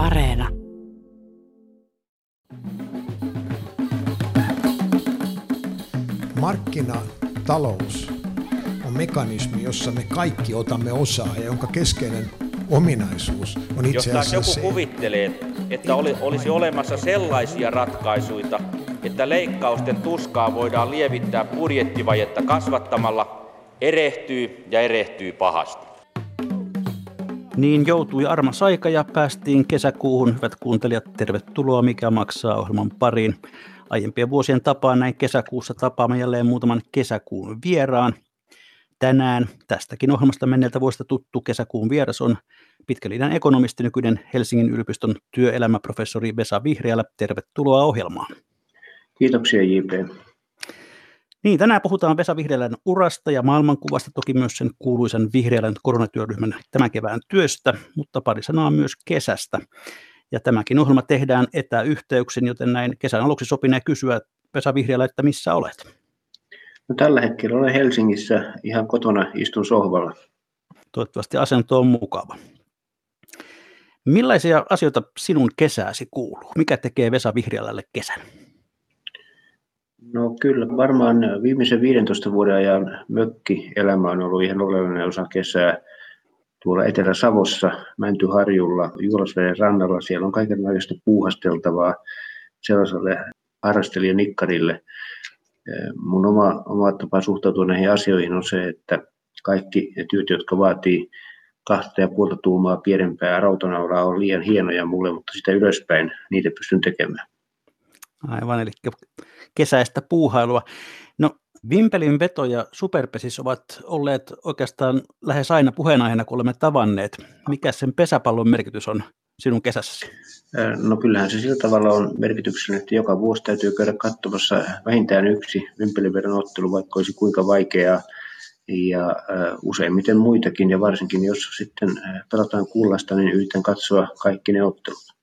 Areena. Markkinatalous on mekanismi, jossa me kaikki otamme osaa ja jonka keskeinen ominaisuus on itse Jos asiassa joku se, kuvittelee, että oli, olisi olemassa sellaisia ratkaisuja, että leikkausten tuskaa voidaan lievittää budjettivajetta kasvattamalla, erehtyy ja erehtyy pahasti. Niin joutui armas aika ja päästiin kesäkuuhun. Hyvät kuuntelijat, tervetuloa Mikä maksaa ohjelman pariin. Aiempien vuosien tapaan näin kesäkuussa tapaamme jälleen muutaman kesäkuun vieraan. Tänään tästäkin ohjelmasta menneeltä vuodesta tuttu kesäkuun vieras on pitkälinjan ekonomisti, nykyinen Helsingin yliopiston työelämäprofessori Vesa Vihriälä. Tervetuloa ohjelmaan. Kiitoksia JP. Niin, tänään puhutaan Vesa Vihriälän urasta ja maailmankuvasta, toki myös sen kuuluisen Vihriälän koronatyöryhmän tämän kevään työstä, mutta pari sanaa myös kesästä. Ja tämäkin ohjelma tehdään etäyhteyksin, joten näin kesän aluksi sopinee kysyä Vesa Vihriälä, että missä olet? No, tällä hetkellä olen Helsingissä ihan kotona, istun sohvalla. Toivottavasti asento on mukava. Millaisia asioita sinun kesääsi kuuluu? Mikä tekee Vesa Vihriälälle kesän? No kyllä, varmaan viimeisen 15 vuoden ajan mökkielämä on ollut ihan oleellinen osa kesää. Tuolla Etelä-Savossa, Mäntyharjulla, Juolasveden rannalla, siellä on kaikenlaista puuhasteltavaa sellaiselle harrastelijanikkarille. Mun oma, oma tapa suhtautua näihin asioihin on se, että kaikki työt, jotka vaatii kahta ja puolta tuumaa pienempää rautanaulaa, on liian hienoja mulle, mutta sitä ylöspäin niitä pystyn tekemään. Aivan, eli kesäistä puuhailua. No, Vimpelin veto ja superpesis ovat olleet oikeastaan lähes aina puheenaiheena, kun olemme tavanneet. Mikä sen pesäpallon merkitys on sinun kesässäsi? No kyllähän se sillä tavalla on merkityksellinen, että joka vuosi täytyy käydä katsomassa vähintään yksi Vimpelin vedon ottelu, vaikka olisi kuinka vaikeaa. Ja useimmiten muitakin, ja varsinkin jos sitten pelataan kullasta, niin yritän katsoa kaikki ne ottelut.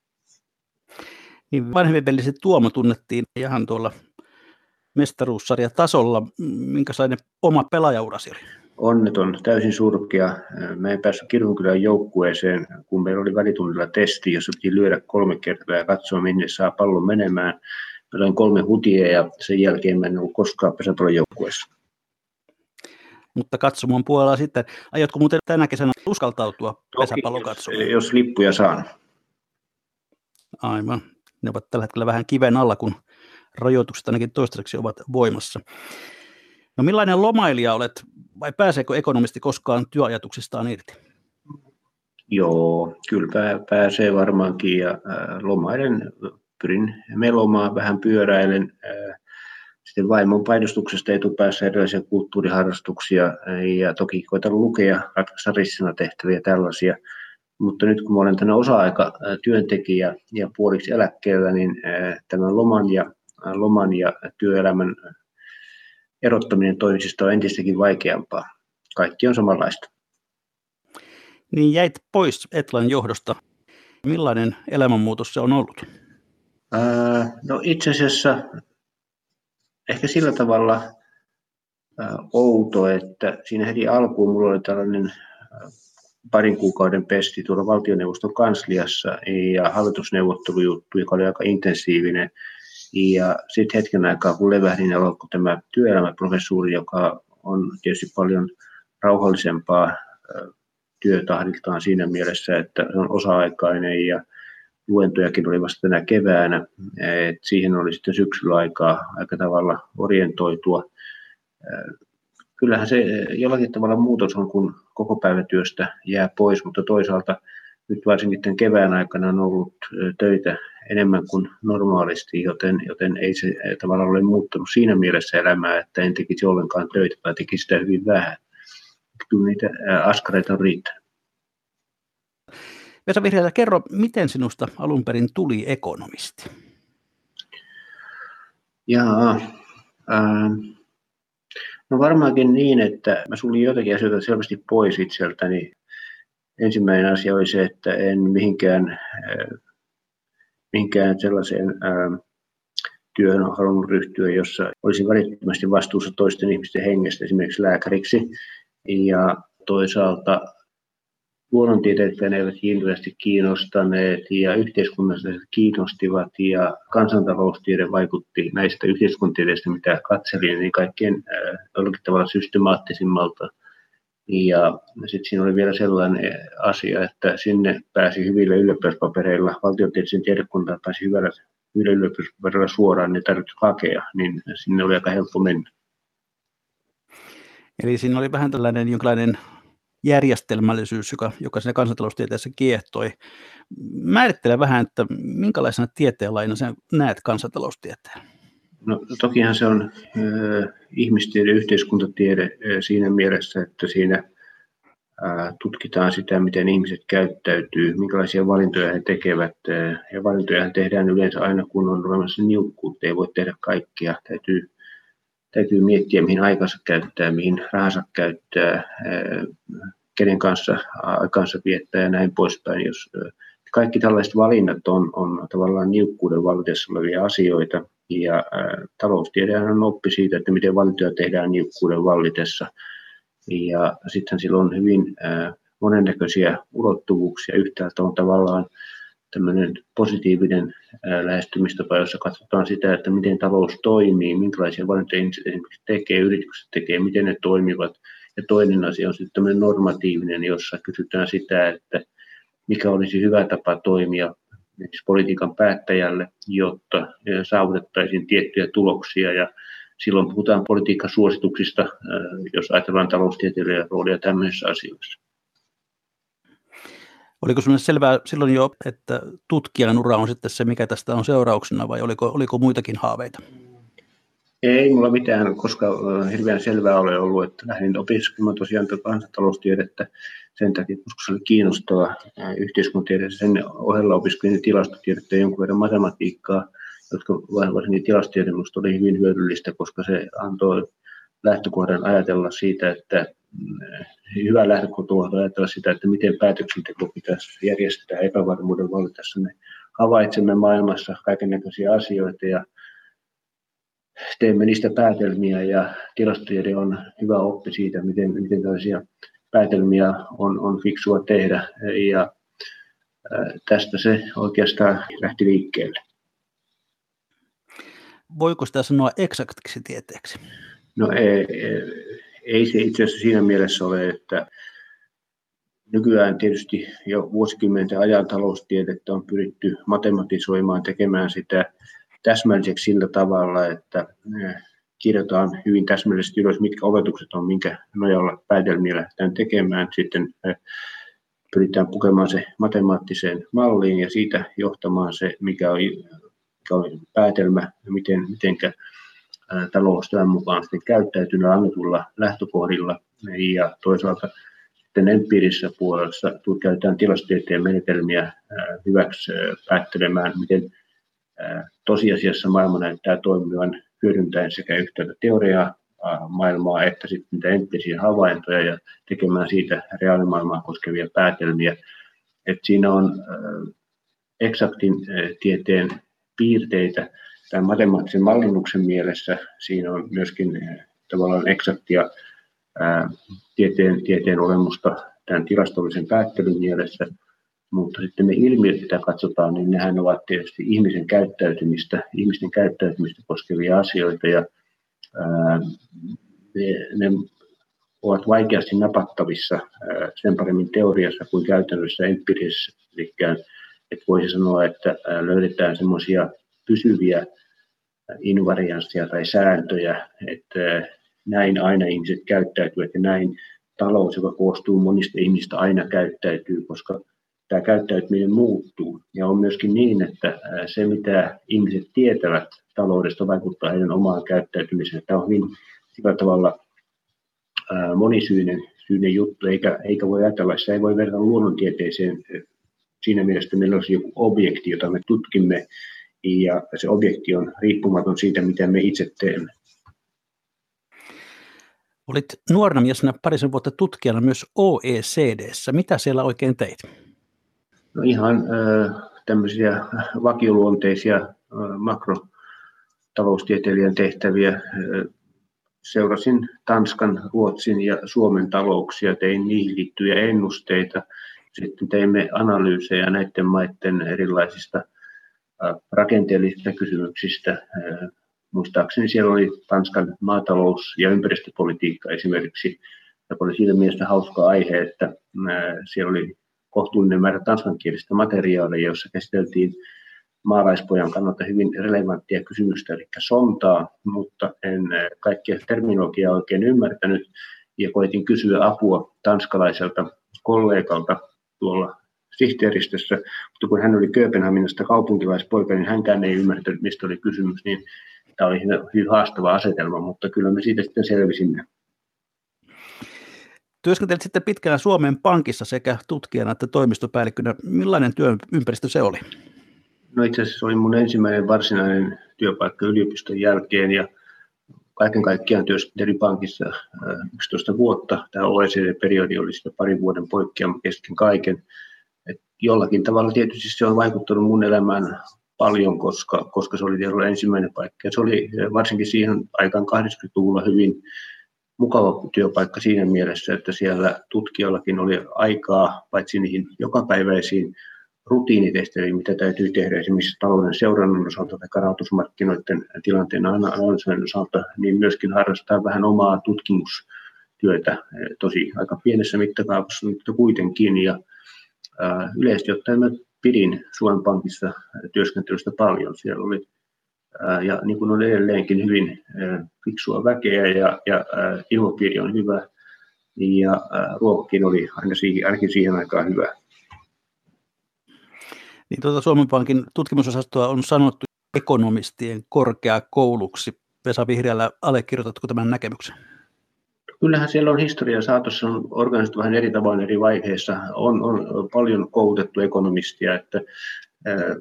Niin vanhempivelliset Tuomo tunnettiin ihan tuolla mestaruussarja tasolla. Minkälainen oma pelaajaurasi oli? Onneton, täysin surkea. Mä en päässyt Kirkonkylän joukkueeseen, kun meillä oli välitunnilla testi, jossa piti lyödä kolme kertaa ja katsoa, minne saa pallon menemään. Mä löin kolme hutia ja sen jälkeen mä en ollut koskaan pesäpallon joukkueessa. Mutta katsomon puolella sitten, aiotko muuten tänä kesänä uskaltautua pesäpallon katsomaan? Jos lippuja saan. Aivan. Ne ovat tällä hetkellä vähän kiven alla, kun rajoitukset ainakin toistaiseksi ovat voimassa. No millainen lomailija olet, vai pääseekö ekonomisti koskaan työajatuksistaan irti? Joo, kyllä pääsee varmaankin ja lomailen, pyrin melomaan, vähän pyöräilen. Sitten vaimon painostuksesta etupäässä erilaisia kulttuuriharrastuksia ja toki koitan lukea, ratkaista tehtäviä tällaisia. Mutta nyt kun olen tänä osa-aika työntekijä ja puoliksi eläkkeellä, niin tämän loman ja, loman ja työelämän erottaminen toisista on entistäkin vaikeampaa. Kaikki on samanlaista. Niin jäit pois Etlan johdosta. Millainen elämänmuutos se on ollut? Ää, no itse asiassa ehkä sillä tavalla ää, outo, että siinä heti alkuun mulla oli tällainen parin kuukauden pesti tuolla valtioneuvoston kansliassa ja hallitusneuvottelujuttu, joka oli aika intensiivinen. Ja sitten hetken aikaa, kun levähdin, alkoi tämä työelämäprofessuuri, joka on tietysti paljon rauhallisempaa työtahdiltaan siinä mielessä, että se on osa-aikainen ja luentojakin oli vasta tänä keväänä. Et siihen oli sitten syksyllä aikaa aika tavalla orientoitua. Kyllähän se jollakin tavalla muutos on, kun koko päivätyöstä jää pois, mutta toisaalta nyt varsinkin tämän kevään aikana on ollut töitä enemmän kuin normaalisti, joten, joten ei se tavallaan ole muuttanut siinä mielessä elämää, että en tekisi ollenkaan töitä tai tekisi sitä hyvin vähän. Kyllä niitä askareita on riittänyt. Vesa Vihreälä, kerro, miten sinusta alun perin tuli ekonomisti? Jaa, äh, no varmaankin niin, että mä sulin jotakin asioita selvästi pois itseltäni. Ensimmäinen asia oli se, että en mihinkään, äh, mihinkään sellaiseen äh, työhön halunnut ryhtyä, jossa olisin välittömästi vastuussa toisten ihmisten hengestä, esimerkiksi lääkäriksi. Ja toisaalta luonnontieteet ne eivät hirveästi kiinnostaneet ja yhteiskunnalliset kiinnostivat ja kansantaloustiede vaikutti näistä yhteiskuntatieteistä, mitä katselin, niin kaikkein jollakin tavalla systemaattisimmalta. Ja sitten siinä oli vielä sellainen asia, että sinne pääsi hyvillä yliopistopapereilla, valtiotieteellisen tiedekuntaan pääsi hyvällä, hyvillä suoraan, niin tarvitsi hakea, niin sinne oli aika helppo mennä. Eli siinä oli vähän tällainen jonkinlainen järjestelmällisyys, joka, joka siinä kansantaloustieteessä kiehtoi. Määrittele vähän, että minkälaisena tieteenlaina sä näet kansantaloustieteen? No tokihan se on äh, ihmistiede, yhteiskuntatiede äh, siinä mielessä, että siinä äh, tutkitaan sitä, miten ihmiset käyttäytyy, minkälaisia valintoja he tekevät. Äh, ja valintoja tehdään yleensä aina, kun on olemassa niukkuutta, ei voi tehdä kaikkia. Täytyy, täytyy miettiä, mihin aikansa käyttää, mihin rahansa käyttää, äh, kenen kanssa aikansa viettää ja näin poispäin. Jos, äh, kaikki tällaiset valinnat on, on tavallaan niukkuuden vallitessa olevia asioita, ja äh, taloustiedehän on oppi siitä, että miten valintoja tehdään niukkuuden vallitessa. Ja sitten sillä on hyvin monennäköisiä ulottuvuuksia. Yhtäältä on tavallaan tämmöinen positiivinen äh, lähestymistapa, jossa katsotaan sitä, että miten talous toimii, minkälaisia valintoja ihmiset esimerkiksi tekee, yritykset tekee, miten ne toimivat. Ja toinen asia on sitten tämmöinen normatiivinen, jossa kysytään sitä, että mikä olisi hyvä tapa toimia politiikan päättäjälle, jotta saavutettaisiin tiettyjä tuloksia. Ja silloin puhutaan politiikan suosituksista, jos ajatellaan taloustieteilijöiden roolia tämmöisissä asioissa. Oliko sinulle selvää silloin jo, että tutkijan ura on sitten se, mikä tästä on seurauksena, vai oliko, oliko muitakin haaveita? Ei mulla mitään, koska hirveän selvää ole ollut, että lähdin opiskelemaan tosiaan kansantaloustiedettä sen takia, koska se oli kiinnostava yhteiskuntatiede. Sen ohella opiskelin tilastotiedettä ja jonkun verran matematiikkaa, jotka varsinkin tilastotiede minusta oli hyvin hyödyllistä, koska se antoi lähtökohdan ajatella siitä, että mm, hyvä lähtökohta ajatella sitä, että miten päätöksenteko pitäisi järjestää epävarmuuden vallitessa. Me havaitsemme maailmassa kaiken näköisiä asioita ja teemme niistä päätelmiä ja tilastotiede on hyvä oppi siitä, miten, miten tällaisia päätelmiä on, on fiksua tehdä ja tästä se oikeastaan lähti liikkeelle. Voiko sitä sanoa eksaktiksi tieteeksi? No ei, ei se itse asiassa siinä mielessä ole, että nykyään tietysti jo vuosikymmenten ajan taloustiedettä on pyritty matematisoimaan, tekemään sitä täsmälliseksi sillä tavalla, että kirjataan hyvin täsmällisesti ylös, mitkä opetukset on, minkä nojalla päätelmiä lähdetään tekemään. Sitten pyritään pukemaan se matemaattiseen malliin ja siitä johtamaan se, mikä on, mikä on päätelmä, miten, mitenkä talous tämän mukaan sitten käyttäytyy annetulla lähtökohdilla. Ja toisaalta sitten empiirisessä puolessa käytetään tilastotieteen menetelmiä hyväksi päättelemään, miten tosiasiassa maailma näyttää toimivan hyödyntäen sekä yhtäältä teoriaa maailmaa että sitten niitä empiirisiä havaintoja ja tekemään siitä reaalimaailmaa koskevia päätelmiä. Et siinä on eksaktin tieteen piirteitä tämän matemaattisen mallinnuksen mielessä. Siinä on myöskin tavallaan eksaktia tieteen, tieteen olemusta tämän tilastollisen päättelyn mielessä – mutta sitten ne ilmiöt, mitä katsotaan, niin nehän ovat tietysti ihmisen käyttäytymistä, ihmisten käyttäytymistä koskevia asioita ja ää, ne, ne ovat vaikeasti napattavissa ää, sen paremmin teoriassa kuin käytännössä empiirisessä. Eli että voisi sanoa, että ää, löydetään semmoisia pysyviä invarianssia tai sääntöjä, että näin aina ihmiset käyttäytyvät ja näin talous, joka koostuu monista ihmistä, aina käyttäytyy, koska tämä käyttäytyminen muuttuu. Ja on myöskin niin, että se mitä ihmiset tietävät taloudesta vaikuttaa heidän omaan käyttäytymiseen. Tämä on hyvin sillä tavalla monisyinen syinen juttu, eikä, eikä voi ajatella, että ei voi verrata luonnontieteeseen siinä mielessä, että meillä olisi joku objekti, jota me tutkimme, ja se objekti on riippumaton siitä, mitä me itse teemme. Olit nuorena miesnä parisen vuotta tutkijana myös OECDssä. Mitä siellä oikein teit? No ihan tämmöisiä vakioluonteisia makrotaloustieteilijän tehtäviä. Seurasin Tanskan, Ruotsin ja Suomen talouksia, tein niihin liittyviä ennusteita sitten teimme analyysejä näiden maiden erilaisista rakenteellisista kysymyksistä. Muistaakseni siellä oli Tanskan maatalous- ja ympäristöpolitiikka esimerkiksi, joka oli siinä mielessä hauska aihe, että siellä oli kohtuullinen määrä tanskankielistä materiaalia, jossa käsiteltiin maalaispojan kannalta hyvin relevanttia kysymystä, eli sontaa, mutta en kaikkia terminologiaa oikein ymmärtänyt ja koitin kysyä apua tanskalaiselta kollegalta tuolla sihteeristössä, mutta kun hän oli Kööpenhaminasta kaupunkilaispoika, niin hänkään ei ymmärtänyt, mistä oli kysymys, niin tämä oli hyvin haastava asetelma, mutta kyllä me siitä sitten selvisimme. Työskentelit sitten pitkään Suomen Pankissa sekä tutkijana että toimistopäällikkönä. Millainen työympäristö se oli? No itse asiassa se oli mun ensimmäinen varsinainen työpaikka yliopiston jälkeen ja kaiken kaikkiaan työskentelin pankissa 11 vuotta. Tämä OECD-periodi oli sitten parin vuoden poikkeama kesken kaiken. Jollakin tavalla tietysti se on vaikuttanut mun elämään paljon, koska, koska se oli ollut ensimmäinen paikka. Ja se oli varsinkin siihen aikaan 80-luvulla hyvin mukava työpaikka siinä mielessä, että siellä tutkijallakin oli aikaa paitsi niihin jokapäiväisiin rutiinitehtäviin, mitä täytyy tehdä esimerkiksi talouden seurannan osalta tai rahoitusmarkkinoiden tilanteen analysoinnin osalta, niin myöskin harrastaa vähän omaa tutkimustyötä, tosi aika pienessä mittakaavassa, mutta kuitenkin. Ja yleisesti ottaen mä pidin Suomen Pankissa työskentelystä paljon. Siellä oli ja niin kuin on edelleenkin hyvin fiksua väkeä ja, ja ilmapiiri on hyvä ja ruokakin oli aina siihen, ainakin siihen aikaan hyvä. Niin tuota Suomen Pankin tutkimusosastoa on sanottu ekonomistien korkeakouluksi. Vesa Vihriälä, allekirjoitatko tämän näkemyksen? Kyllähän siellä on historia saatossa on organisoitu vähän eri tavoin eri vaiheissa. On, on paljon koulutettu ekonomistia, että äh,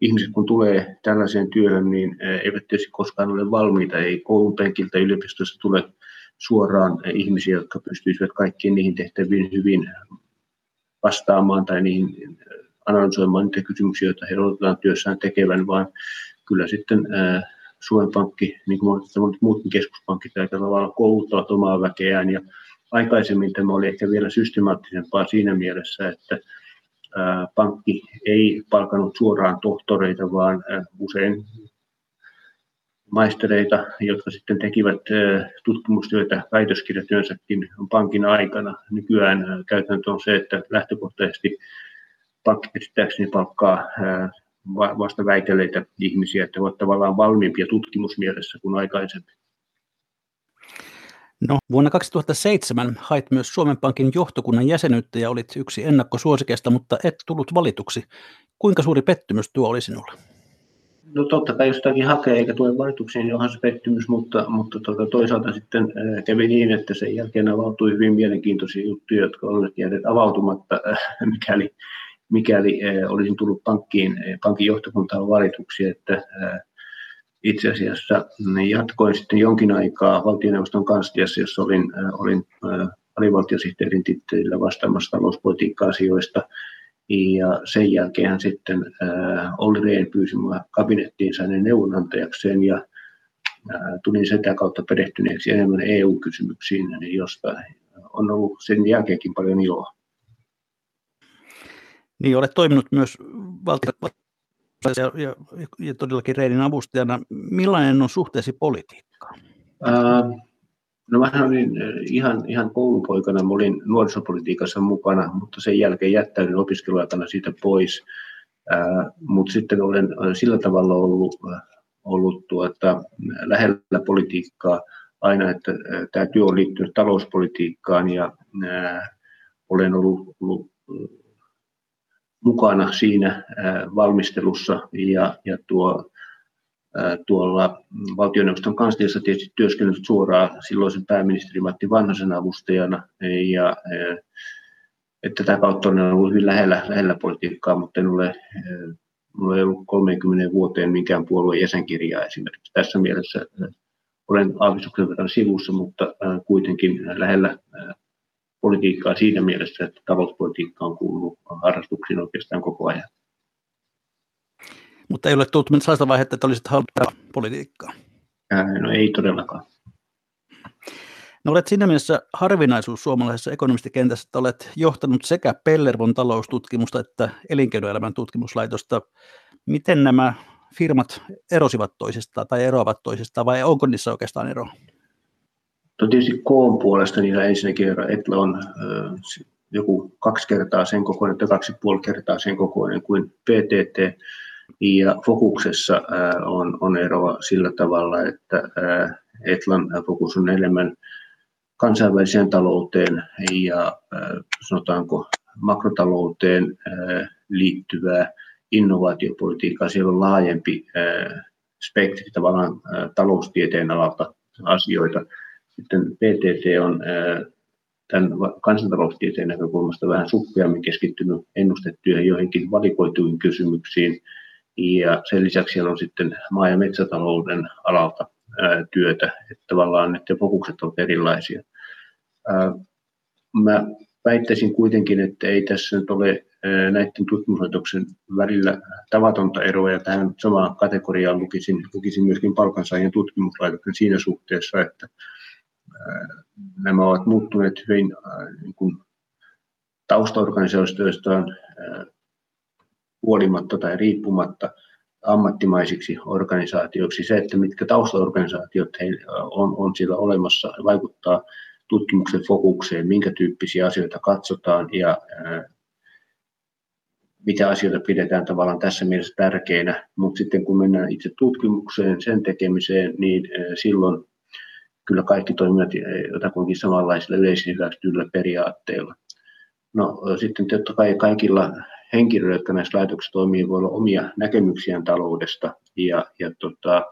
ihmiset kun tulee tällaiseen työhön, niin äh, eivät tietysti koskaan ole valmiita. Ei koulun penkiltä yliopistosta tule suoraan ihmisiä, jotka pystyisivät kaikkiin niihin tehtäviin hyvin vastaamaan tai niihin analysoimaan niitä kysymyksiä, joita he odotetaan työssään tekevän, vaan kyllä sitten Suomen Pankki, niin kuin muutkin keskuspankit, aika tavalla kouluttavat omaa väkeään. Ja aikaisemmin tämä oli ehkä vielä systemaattisempaa siinä mielessä, että pankki ei palkanut suoraan tohtoreita, vaan usein maistereita, jotka sitten tekivät tutkimustyötä väitöskirjatyönsäkin pankin aikana. Nykyään käytäntö on se, että lähtökohtaisesti pankki käsittääkseni palkkaa vasta väitelleitä ihmisiä, että ovat tavallaan valmiimpia tutkimusmielessä kuin aikaisemmin. No, vuonna 2007 hait myös Suomen Pankin johtokunnan jäsenyyttä ja olit yksi ennakkosuosikeista, mutta et tullut valituksi. Kuinka suuri pettymys tuo oli sinulle? No totta kai jostakin hakee eikä tule valituksi, niin onhan se pettymys, mutta, mutta tuota, toisaalta sitten kävi niin, että sen jälkeen avautui hyvin mielenkiintoisia juttuja, jotka olivat jääneet avautumatta, mikäli mikäli eh, olisin tullut pankkiin, eh, pankin johtokuntaan valituksi, että eh, itse asiassa mm, jatkoin sitten jonkin aikaa valtioneuvoston kansliassa, jossa olin, olin alivaltiosihteerin tittelillä vastaamassa talouspolitiikka-asioista. Ja sen jälkeen sitten Olli Rehn pyysi minua kabinettiinsa neuvonantajakseen ja tulin sitä kautta perehtyneeksi enemmän EU-kysymyksiin, josta on ollut sen jälkeenkin paljon iloa. Niin, olet toiminut myös valtio- ja, ja, ja todellakin Reinin avustajana. Millainen on suhteesi politiikkaan? Äh, no mä olin ihan, ihan koulupoikana, mä olin nuorisopolitiikassa mukana, mutta sen jälkeen jättäydyin opiskeluaikana siitä pois. Äh, mutta sitten olen sillä tavalla ollut, ollut tuota, lähellä politiikkaa aina, että tämä työ on liittynyt talouspolitiikkaan ja äh, olen ollut, ollut mukana siinä valmistelussa ja, ja tuo, tuolla valtioneuvoston kansliassa tietysti työskennellyt suoraan silloisen pääministeri Matti Vanhasen avustajana ja että tätä kautta on ollut hyvin lähellä, lähellä politiikkaa, mutta en ole, minulla ollut 30 vuoteen minkään puolueen jäsenkirjaa esimerkiksi. Tässä mielessä olen aavistuksen verran sivussa, mutta kuitenkin lähellä politiikkaa siinä mielessä, että talouspolitiikka on kuulunut harrastuksiin oikeastaan koko ajan. Mutta ei ole tullut sellaista vaihetta, että olisit halunnut politiikkaa? No ei todellakaan. No olet siinä mielessä harvinaisuus suomalaisessa ekonomistikentässä, että olet johtanut sekä Pellervon taloustutkimusta että elinkeinoelämän tutkimuslaitosta. Miten nämä firmat erosivat toisistaan tai eroavat toisistaan vai onko niissä oikeastaan eroa? No tietysti koon puolesta niillä ensinnäkin Etla on joku kaksi kertaa sen kokoinen tai kaksi puoli kertaa sen kokoinen kuin PTT. Ja fokuksessa on, on eroa sillä tavalla, että Etlan fokus on enemmän kansainväliseen talouteen ja sanotaanko makrotalouteen liittyvää innovaatiopolitiikkaa. Siellä on laajempi spektri tavallaan taloustieteen alalta asioita. Sitten PTT on tämän kansantaloustieteen näkökulmasta vähän suppeammin keskittynyt ennustettyjen joihinkin valikoituihin kysymyksiin. Ja sen lisäksi siellä on sitten maa- ja metsätalouden alalta työtä, että tavallaan ne fokukset ovat erilaisia. Mä väittäisin kuitenkin, että ei tässä nyt ole näiden tutkimuslaitoksen välillä tavatonta eroa, ja tähän samaan kategoriaan lukisin, lukisin myöskin palkansaajien tutkimuslaitoksen siinä suhteessa, että nämä ovat muuttuneet hyvin niin kuin taustaorganisaatioistaan huolimatta tai riippumatta ammattimaisiksi organisaatioiksi. Se, että mitkä taustaorganisaatiot on, on siellä olemassa, vaikuttaa tutkimuksen fokukseen, minkä tyyppisiä asioita katsotaan ja mitä asioita pidetään tavallaan tässä mielessä tärkeinä. Mutta sitten kun mennään itse tutkimukseen, sen tekemiseen, niin silloin kyllä kaikki toimivat jotakuinkin samanlaisilla yleisillä hyväksytyillä periaatteilla. No sitten totta kai kaikilla henkilöillä, jotka näissä laitoksissa toimii, voi olla omia näkemyksiään taloudesta. Ja, ja tota,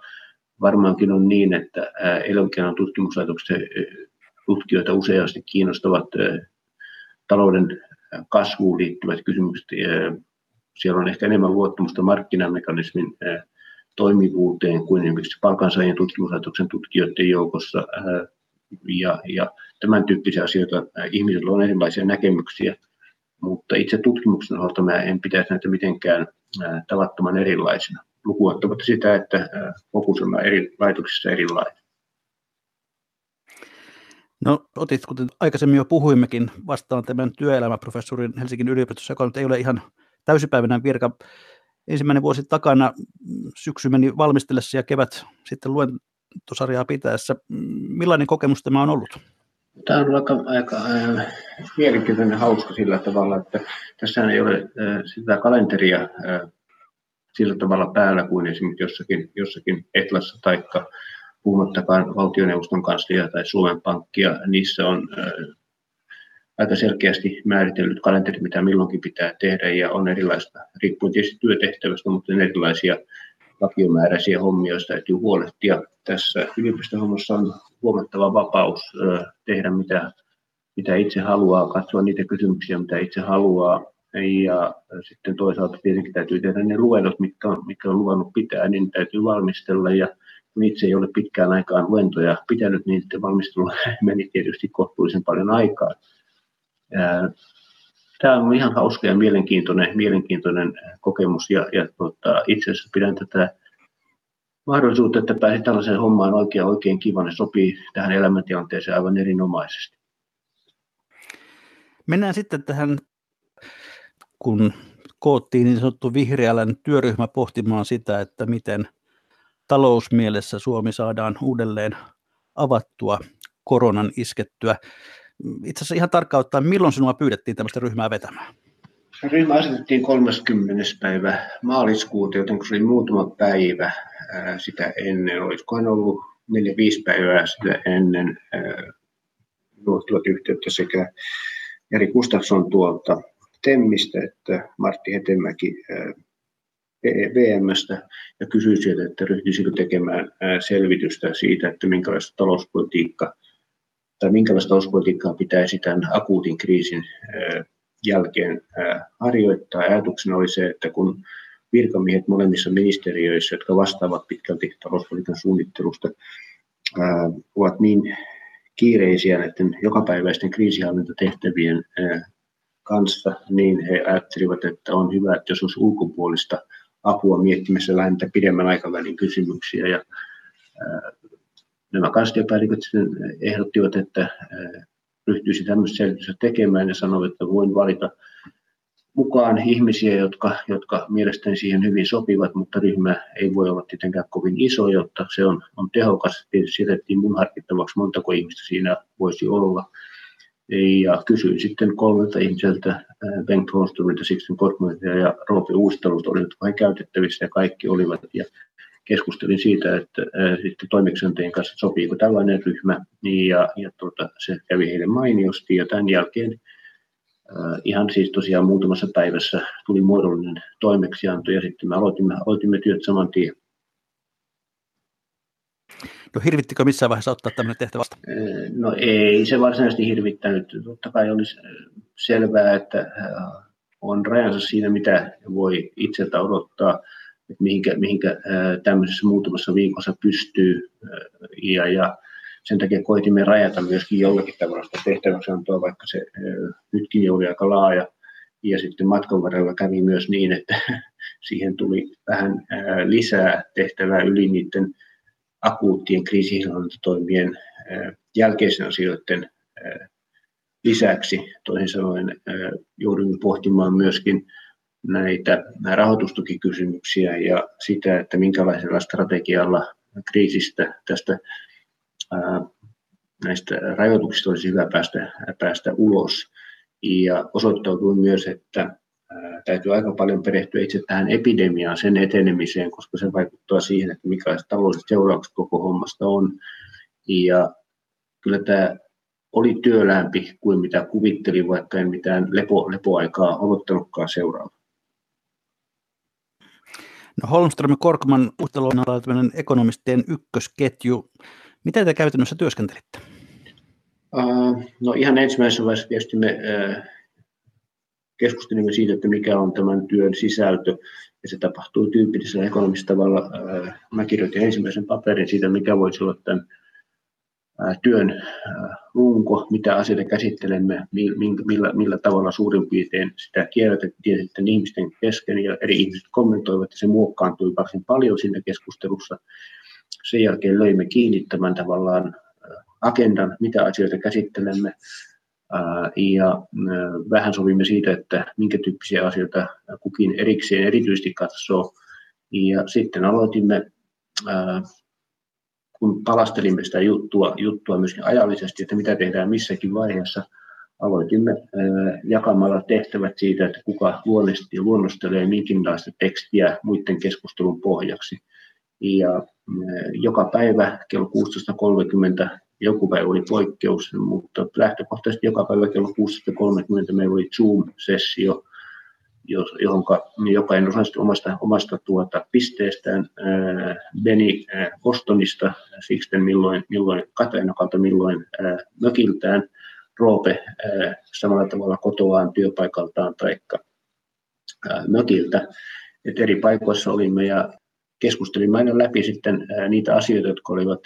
varmaankin on niin, että elinkeinon tutkimuslaitokset tutkijoita useasti kiinnostavat talouden kasvuun liittyvät kysymykset. Siellä on ehkä enemmän luottamusta markkinamekanismin toimivuuteen kuin esimerkiksi palkansaajien tutkimuslaitoksen tutkijoiden joukossa. Ja, ja tämän tyyppisiä asioita ihmisillä on erilaisia näkemyksiä, mutta itse tutkimuksen osalta mä en pitäisi näitä mitenkään tavattoman erilaisina, lukuottamatta sitä, että fokus on eri laitoksissa erilainen. No otit, kuten aikaisemmin jo puhuimmekin, vastaan tämän työelämäprofessorin Helsingin yliopistossa, joka nyt ei ole ihan täysipäiväinen virka. Ensimmäinen vuosi takana syksy meni valmistellessa ja kevät sitten luentosarjaa pitäessä. Millainen kokemus tämä on ollut? Tämä on aika, aika äh, mielenkiintoinen hauska sillä tavalla, että tässä ei ole äh, sitä kalenteria äh, sillä tavalla päällä kuin esimerkiksi jossakin, jossakin Etlassa tai puhumattakaan valtioneuvoston kanslia tai Suomen pankkia, niissä on aika selkeästi määritellyt kalenteri, mitä milloinkin pitää tehdä, ja on erilaista, riippuen tietysti työtehtävästä, mutta on erilaisia vakiomääräisiä hommia, joista täytyy huolehtia. Tässä yliopistohommassa on huomattava vapaus tehdä mitä, mitä itse haluaa, katsoa niitä kysymyksiä, mitä itse haluaa, ja sitten toisaalta tietenkin täytyy tehdä ne luennot, mitkä on, mitkä on luvannut pitää, niin täytyy valmistella, ja kun itse ei ole pitkään aikaan luentoja pitänyt, niin sitten valmistelu meni tietysti kohtuullisen paljon aikaa. Tämä on ihan hauska ja mielenkiintoinen, mielenkiintoinen kokemus ja, ja tota, itse asiassa pidän tätä mahdollisuutta, että pääsi tällaiseen hommaan oikein, oikein kivan ja sopii tähän elämäntilanteeseen aivan erinomaisesti. Mennään sitten tähän, kun koottiin niin sanottu vihreälän työryhmä pohtimaan sitä, että miten talousmielessä Suomi saadaan uudelleen avattua koronan iskettyä. Itse asiassa ihan tarkkaan ottaen, milloin sinua pyydettiin tämmöistä ryhmää vetämään? Ryhmä asetettiin 30. päivä maaliskuuta, joten se oli muutama päivä sitä ennen. Olisikohan ollut neljä viisi päivää sitä ennen luottivat yhteyttä sekä Jari Gustafsson tuolta Temmistä että Martti Hetemäki VMstä ja kysyi sieltä, että ryhtyisikö tekemään selvitystä siitä, että minkälaista talouspolitiikka tai minkälaista talouspolitiikkaa pitäisi tämän akuutin kriisin jälkeen harjoittaa. Ajatuksena oli se, että kun virkamiehet molemmissa ministeriöissä, jotka vastaavat pitkälti talouspolitiikan suunnittelusta, ovat niin kiireisiä näiden jokapäiväisten kriisihallintatehtävien kanssa, niin he ajattelivat, että on hyvä, että jos olisi ulkopuolista apua miettimässä lähinnä pidemmän aikavälin kysymyksiä. Ja, nämä kansliapäälliköt sitten ehdottivat, että ryhtyisi tämmöistä selvitystä tekemään ja sanoi, että voin valita mukaan ihmisiä, jotka, jotka mielestäni siihen hyvin sopivat, mutta ryhmä ei voi olla tietenkään kovin iso, jotta se on, on tehokas. Tietysti jätettiin mun harkittavaksi, montako ihmistä siinä voisi olla. Ja kysyin sitten kolmelta ihmiseltä, Bengt Holmströmiltä, Sixten Korkmanilta ja Roope Uustalusta, olivatko he käytettävissä ja kaikki olivat. Ja keskustelin siitä, että äh, sitten toimeksiantajien kanssa sopiiko tällainen ryhmä, niin ja, ja tuota, se kävi heille mainiosti, ja tämän jälkeen äh, ihan siis tosiaan muutamassa päivässä tuli muodollinen toimeksianto, ja sitten me aloitimme, aloitimme työt saman tien. No hirvittikö missään vaiheessa ottaa tämmöinen tehtävä vasta? No ei se varsinaisesti hirvittänyt. Totta kai olisi selvää, että on rajansa siinä, mitä voi itseltä odottaa että mihinkä, mihinkä tämmöisessä muutamassa viikossa pystyy. Ja, ja sen takia koitimme rajata myöskin jollakin tavalla sitä tehtäväksantoa, vaikka se nytkin oli aika laaja. Ja sitten matkan varrella kävi myös niin, että siihen tuli vähän lisää tehtävää yli niiden akuuttien kriisihallintatoimien jälkeisen asioiden lisäksi. Toisin sanoen joudumme pohtimaan myöskin näitä rahoitustukikysymyksiä ja sitä, että minkälaisella strategialla kriisistä tästä näistä rajoituksista olisi hyvä päästä, päästä ulos. Ja osoittautui myös, että täytyy aika paljon perehtyä itse tähän epidemiaan, sen etenemiseen, koska se vaikuttaa siihen, että minkälaiset taloudelliset seuraukset koko hommasta on. Ja kyllä tämä oli työlämpi kuin mitä kuvittelin, vaikka en mitään lepo, lepoaikaa odottanutkaan seuraava. No Holmström ja Korkman Uhteloina on tämmöinen ekonomistien ykkösketju. Miten te käytännössä työskentelitte? Uh, no ihan ensimmäisessä vaiheessa tietysti me uh, keskustelimme siitä, että mikä on tämän työn sisältö. Ja se tapahtuu tyypillisellä ekonomistavalla. Uh, mä kirjoitin ensimmäisen paperin siitä, mikä voisi olla tämän työn runko, mitä asioita käsittelemme, millä, millä tavalla suurin piirtein sitä kierrätettiin sitten ihmisten kesken ja eri ihmiset kommentoivat, että se muokkaantui varsin paljon siinä keskustelussa. Sen jälkeen löimme kiinni tämän tavallaan agendan, mitä asioita käsittelemme, ja vähän sovimme siitä, että minkä tyyppisiä asioita kukin erikseen erityisesti katsoo. Ja sitten aloitimme kun palastelimme sitä juttua, juttua myöskin ajallisesti, että mitä tehdään missäkin vaiheessa, aloitimme jakamalla tehtävät siitä, että kuka luonnosti luonnostelee minkinlaista tekstiä muiden keskustelun pohjaksi. Ja joka päivä kello 16.30, joku päivä oli poikkeus, mutta lähtökohtaisesti joka päivä kello 16.30 meillä oli Zoom-sessio, johon jokainen osallistui omasta, omasta tuota pisteestään. Beni Bostonista, Sixten milloin, milloin Katainakalta, milloin mökiltään, Roope samalla tavalla kotoaan, työpaikaltaan tai mökiltä. Et eri paikoissa olimme ja keskustelimme aina läpi sitten niitä asioita, jotka olivat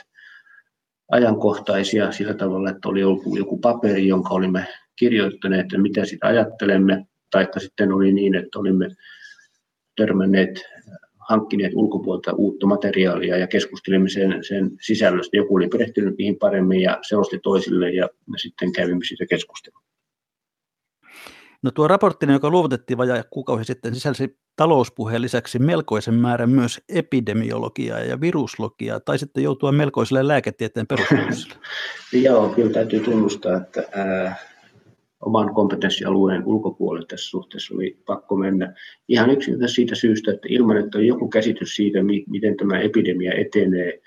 ajankohtaisia sillä tavalla, että oli joku, joku paperi, jonka olimme kirjoittaneet, että mitä sitä ajattelemme, taikka sitten oli niin, että olimme törmänneet, hankkineet ulkopuolelta uutta materiaalia ja keskustelimme sen, sen sisällöstä. Joku oli perehtynyt niihin paremmin ja selosti toisille ja me sitten kävimme siitä keskustelua. No tuo raportti, joka luovutettiin vajaa kuukausi sitten, sisälsi talouspuheen lisäksi melkoisen määrän myös epidemiologiaa ja viruslogiaa, tai sitten joutua melkoiselle lääketieteen peruskoulussa. Joo, kyllä täytyy tunnustaa, että oman kompetenssialueen ulkopuolelle tässä suhteessa oli pakko mennä. Ihan yksinkertaisesti siitä syystä, että ilman, että on joku käsitys siitä, miten tämä epidemia etenee,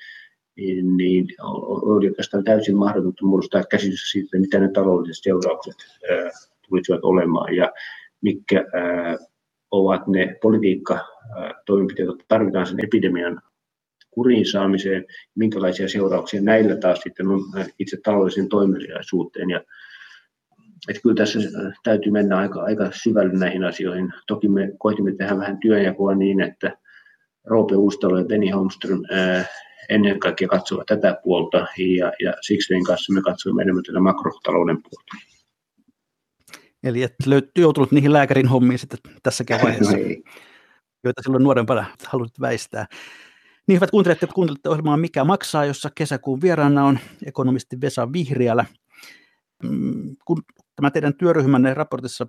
niin, niin oli oikeastaan täysin mahdotonta muodostaa käsitys siitä, mitä ne taloudelliset seuraukset tulisivat olemaan ja mitkä ovat ne politiikka-toimenpiteet, jotka tarvitaan sen epidemian kuriin saamiseen, minkälaisia seurauksia näillä taas sitten on itse taloudellisen toimeliaisuuteen ja että kyllä tässä äh, täytyy mennä aika, aika syvälle näihin asioihin. Toki me koitimme tehdä vähän työnjakoa niin, että Roope Uustalo ja Benny Holmström ää, äh, ennen kaikkea katsovat tätä puolta ja, ja Sixten kanssa me katsoimme enemmän tätä makrotalouden puolta. Eli et löytyy joutunut niihin lääkärin hommiin sitten tässäkin vaiheessa, no joita silloin nuorempana halusit väistää. Niin hyvät kuuntelijat, että kuuntelette ohjelmaa Mikä maksaa, jossa kesäkuun vieraana on ekonomisti Vesa Vihriälä. Mm, kun tämä teidän työryhmänne raportissa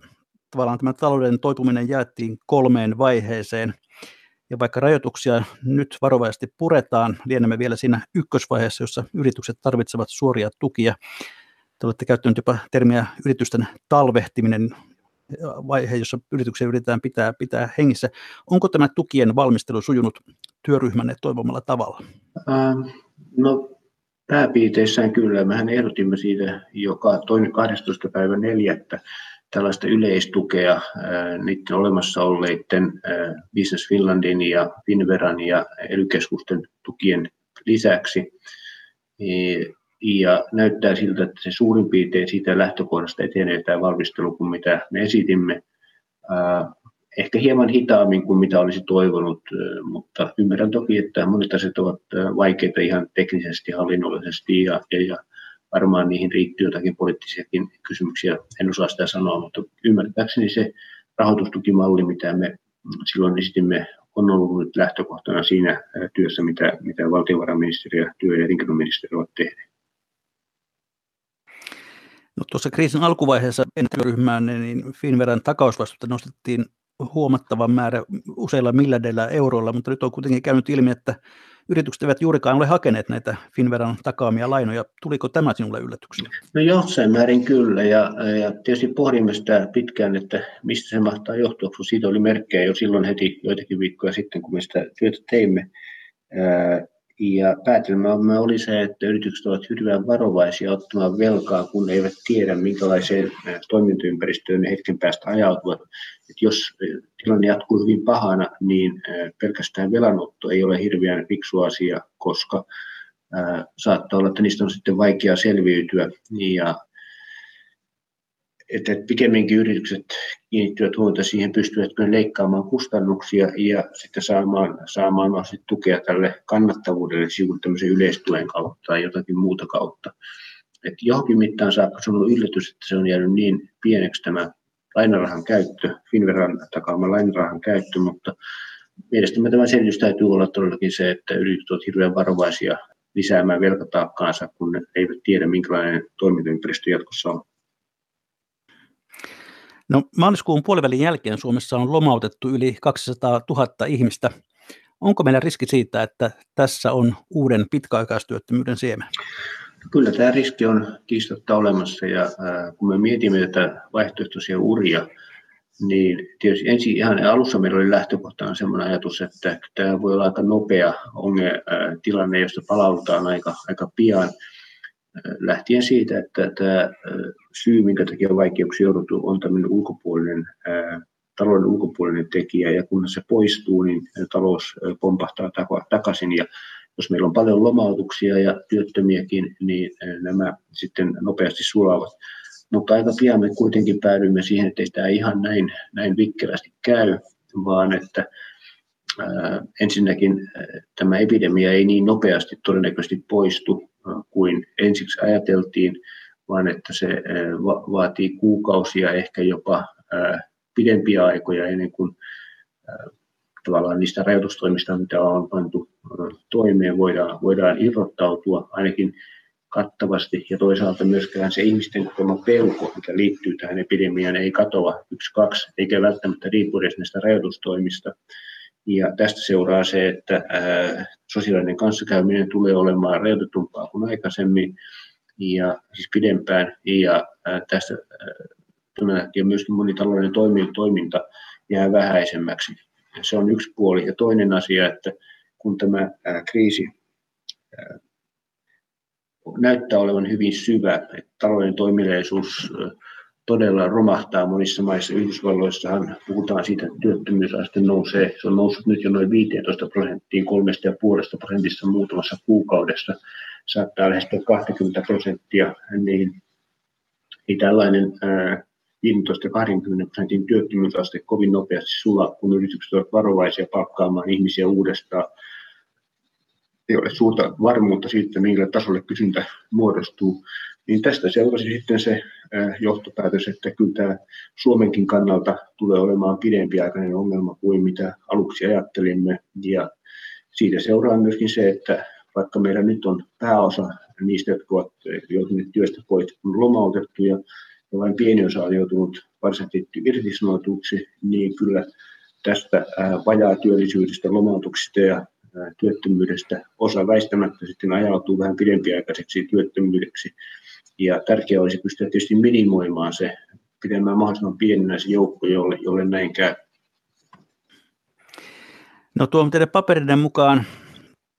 tavallaan tämä talouden toipuminen jaettiin kolmeen vaiheeseen, ja vaikka rajoituksia nyt varovaisesti puretaan, lienemme vielä siinä ykkösvaiheessa, jossa yritykset tarvitsevat suoria tukia. Te olette käyttäneet jopa termiä yritysten talvehtiminen, vaihe, jossa yrityksiä yritetään pitää, pitää hengissä. Onko tämä tukien valmistelu sujunut työryhmänne toivomalla tavalla? Ähm, no pääpiirteissään kyllä. Mehän ehdotimme siitä joka toinen 12. päivä 4 tällaista yleistukea niiden olemassa olleiden Business Finlandin ja Finveran ja ely tukien lisäksi. Ja näyttää siltä, että se suurin piirtein siitä lähtökohdasta etenee tämä valmistelu kuin mitä me esitimme. Ehkä hieman hitaammin kuin mitä olisi toivonut, mutta ymmärrän toki, että monet asiat ovat vaikeita ihan teknisesti, hallinnollisesti ja, ja, ja varmaan niihin riittyy jotakin poliittisiakin kysymyksiä, en osaa sitä sanoa, mutta ymmärtääkseni se rahoitustukimalli, mitä me silloin esitimme, on ollut nyt lähtökohtana siinä työssä, mitä, mitä valtiovarainministeriö ja työ- ja elinkeinoministeriö ovat tehneet. No, tuossa kriisin alkuvaiheessa työryhmään niin Finveran takausvastuuta nostettiin huomattavan määrä useilla miljardilla euroilla, mutta nyt on kuitenkin käynyt ilmi, että yritykset eivät juurikaan ole hakeneet näitä Finveran takaamia lainoja. Tuliko tämä sinulle yllätyksenä? No jossain määrin kyllä, ja, ja tietysti pohdimme sitä pitkään, että mistä se mahtaa johtua, kun siitä oli merkkejä jo silloin heti joitakin viikkoja sitten, kun me sitä työtä teimme. Ja päätelmämme oli se, että yritykset ovat hyvin varovaisia ottamaan velkaa, kun eivät tiedä, minkälaiseen toimintaympäristöön ne hetken päästä ajautuvat. Et jos tilanne jatkuu hyvin pahana, niin pelkästään velanotto ei ole hirveän fiksu asia, koska saattaa olla, että niistä on sitten vaikea selviytyä. Ja että pikemminkin yritykset kiinnittyvät huomiota siihen, pystyvätkö ne leikkaamaan kustannuksia ja sitten saamaan, saamaan tukea tälle kannattavuudelle sivuun tämmöisen yleistuen kautta tai jotakin muuta kautta. Et johonkin mittaan saakka se on ollut yllätys, että se on jäänyt niin pieneksi tämä lainarahan käyttö, Finveran takaama lainarahan käyttö, mutta mielestäni tämä selitys täytyy olla todellakin se, että yritykset ovat hirveän varovaisia lisäämään velkataakkaansa, kun ne eivät tiedä, minkälainen toimintaympäristö jatkossa on. No, maaliskuun puolivälin jälkeen Suomessa on lomautettu yli 200 000 ihmistä. Onko meillä riski siitä, että tässä on uuden pitkäaikaistyöttömyyden siemen? Kyllä tämä riski on kiistatta olemassa ja kun me mietimme tätä vaihtoehtoisia uria, niin tietysti ensin ihan alussa meillä oli lähtökohtana sellainen ajatus, että tämä voi olla aika nopea onge, tilanne, josta palaudutaan aika, aika pian lähtien siitä, että tämä syy, minkä takia vaikeuksia jouduttu, on tämmöinen ulkopuolinen, talouden ulkopuolinen tekijä, ja kun se poistuu, niin talous pompahtaa takaisin, ja jos meillä on paljon lomautuksia ja työttömiäkin, niin nämä sitten nopeasti sulavat. Mutta aika pian me kuitenkin päädymme siihen, että ei tämä ihan näin, näin vikkelästi käy, vaan että ensinnäkin tämä epidemia ei niin nopeasti todennäköisesti poistu kuin ensiksi ajateltiin, vaan että se vaatii kuukausia, ehkä jopa pidempiä aikoja ennen kuin tavallaan niistä rajoitustoimista, mitä on pantu toimeen, voidaan, voidaan irrottautua ainakin kattavasti ja toisaalta myöskään se ihmisten kokema pelko, mikä liittyy tähän epidemiaan, ei katoa yksi, kaksi, eikä välttämättä riippu edes näistä rajoitustoimista. Ja tästä seuraa se, että sosiaalinen kanssakäyminen tulee olemaan rajoitetumpaa kuin aikaisemmin ja siis pidempään. Ja tästä ja myöskin monitalouden toiminta jää vähäisemmäksi. Se on yksi puoli. Ja toinen asia, että kun tämä kriisi näyttää olevan hyvin syvä, että talouden toimileisuus todella romahtaa monissa maissa. Yhdysvalloissahan puhutaan siitä, että työttömyysaste nousee. Se on noussut nyt jo noin 15 prosenttiin, kolmesta ja puolesta prosentissa muutamassa kuukaudessa. Saattaa lähestyä 20 prosenttia, niin ei tällainen 15 20 prosentin työttömyysaste kovin nopeasti sula, kun yritykset ovat varovaisia palkkaamaan ihmisiä uudestaan. Ei ole suurta varmuutta siitä, millä tasolle kysyntä muodostuu niin tästä seurasi sitten se johtopäätös, että kyllä tämä Suomenkin kannalta tulee olemaan pidempiaikainen ongelma kuin mitä aluksi ajattelimme. Ja siitä seuraa myöskin se, että vaikka meillä nyt on pääosa niistä, jotka ovat joutuneet työstä pois, on lomautettu ja vain pieni osa on joutunut varsinaisesti irtisanotuksi, niin kyllä tästä vajaa työllisyydestä, lomautuksista ja työttömyydestä osa väistämättä sitten ajautuu vähän pidempiaikaiseksi työttömyydeksi. Ja tärkeää olisi pystyä tietysti minimoimaan se, pidemmään mahdollisimman pienenä se joukko, jolle, jolle näin käy. No tuo teidän paperinen mukaan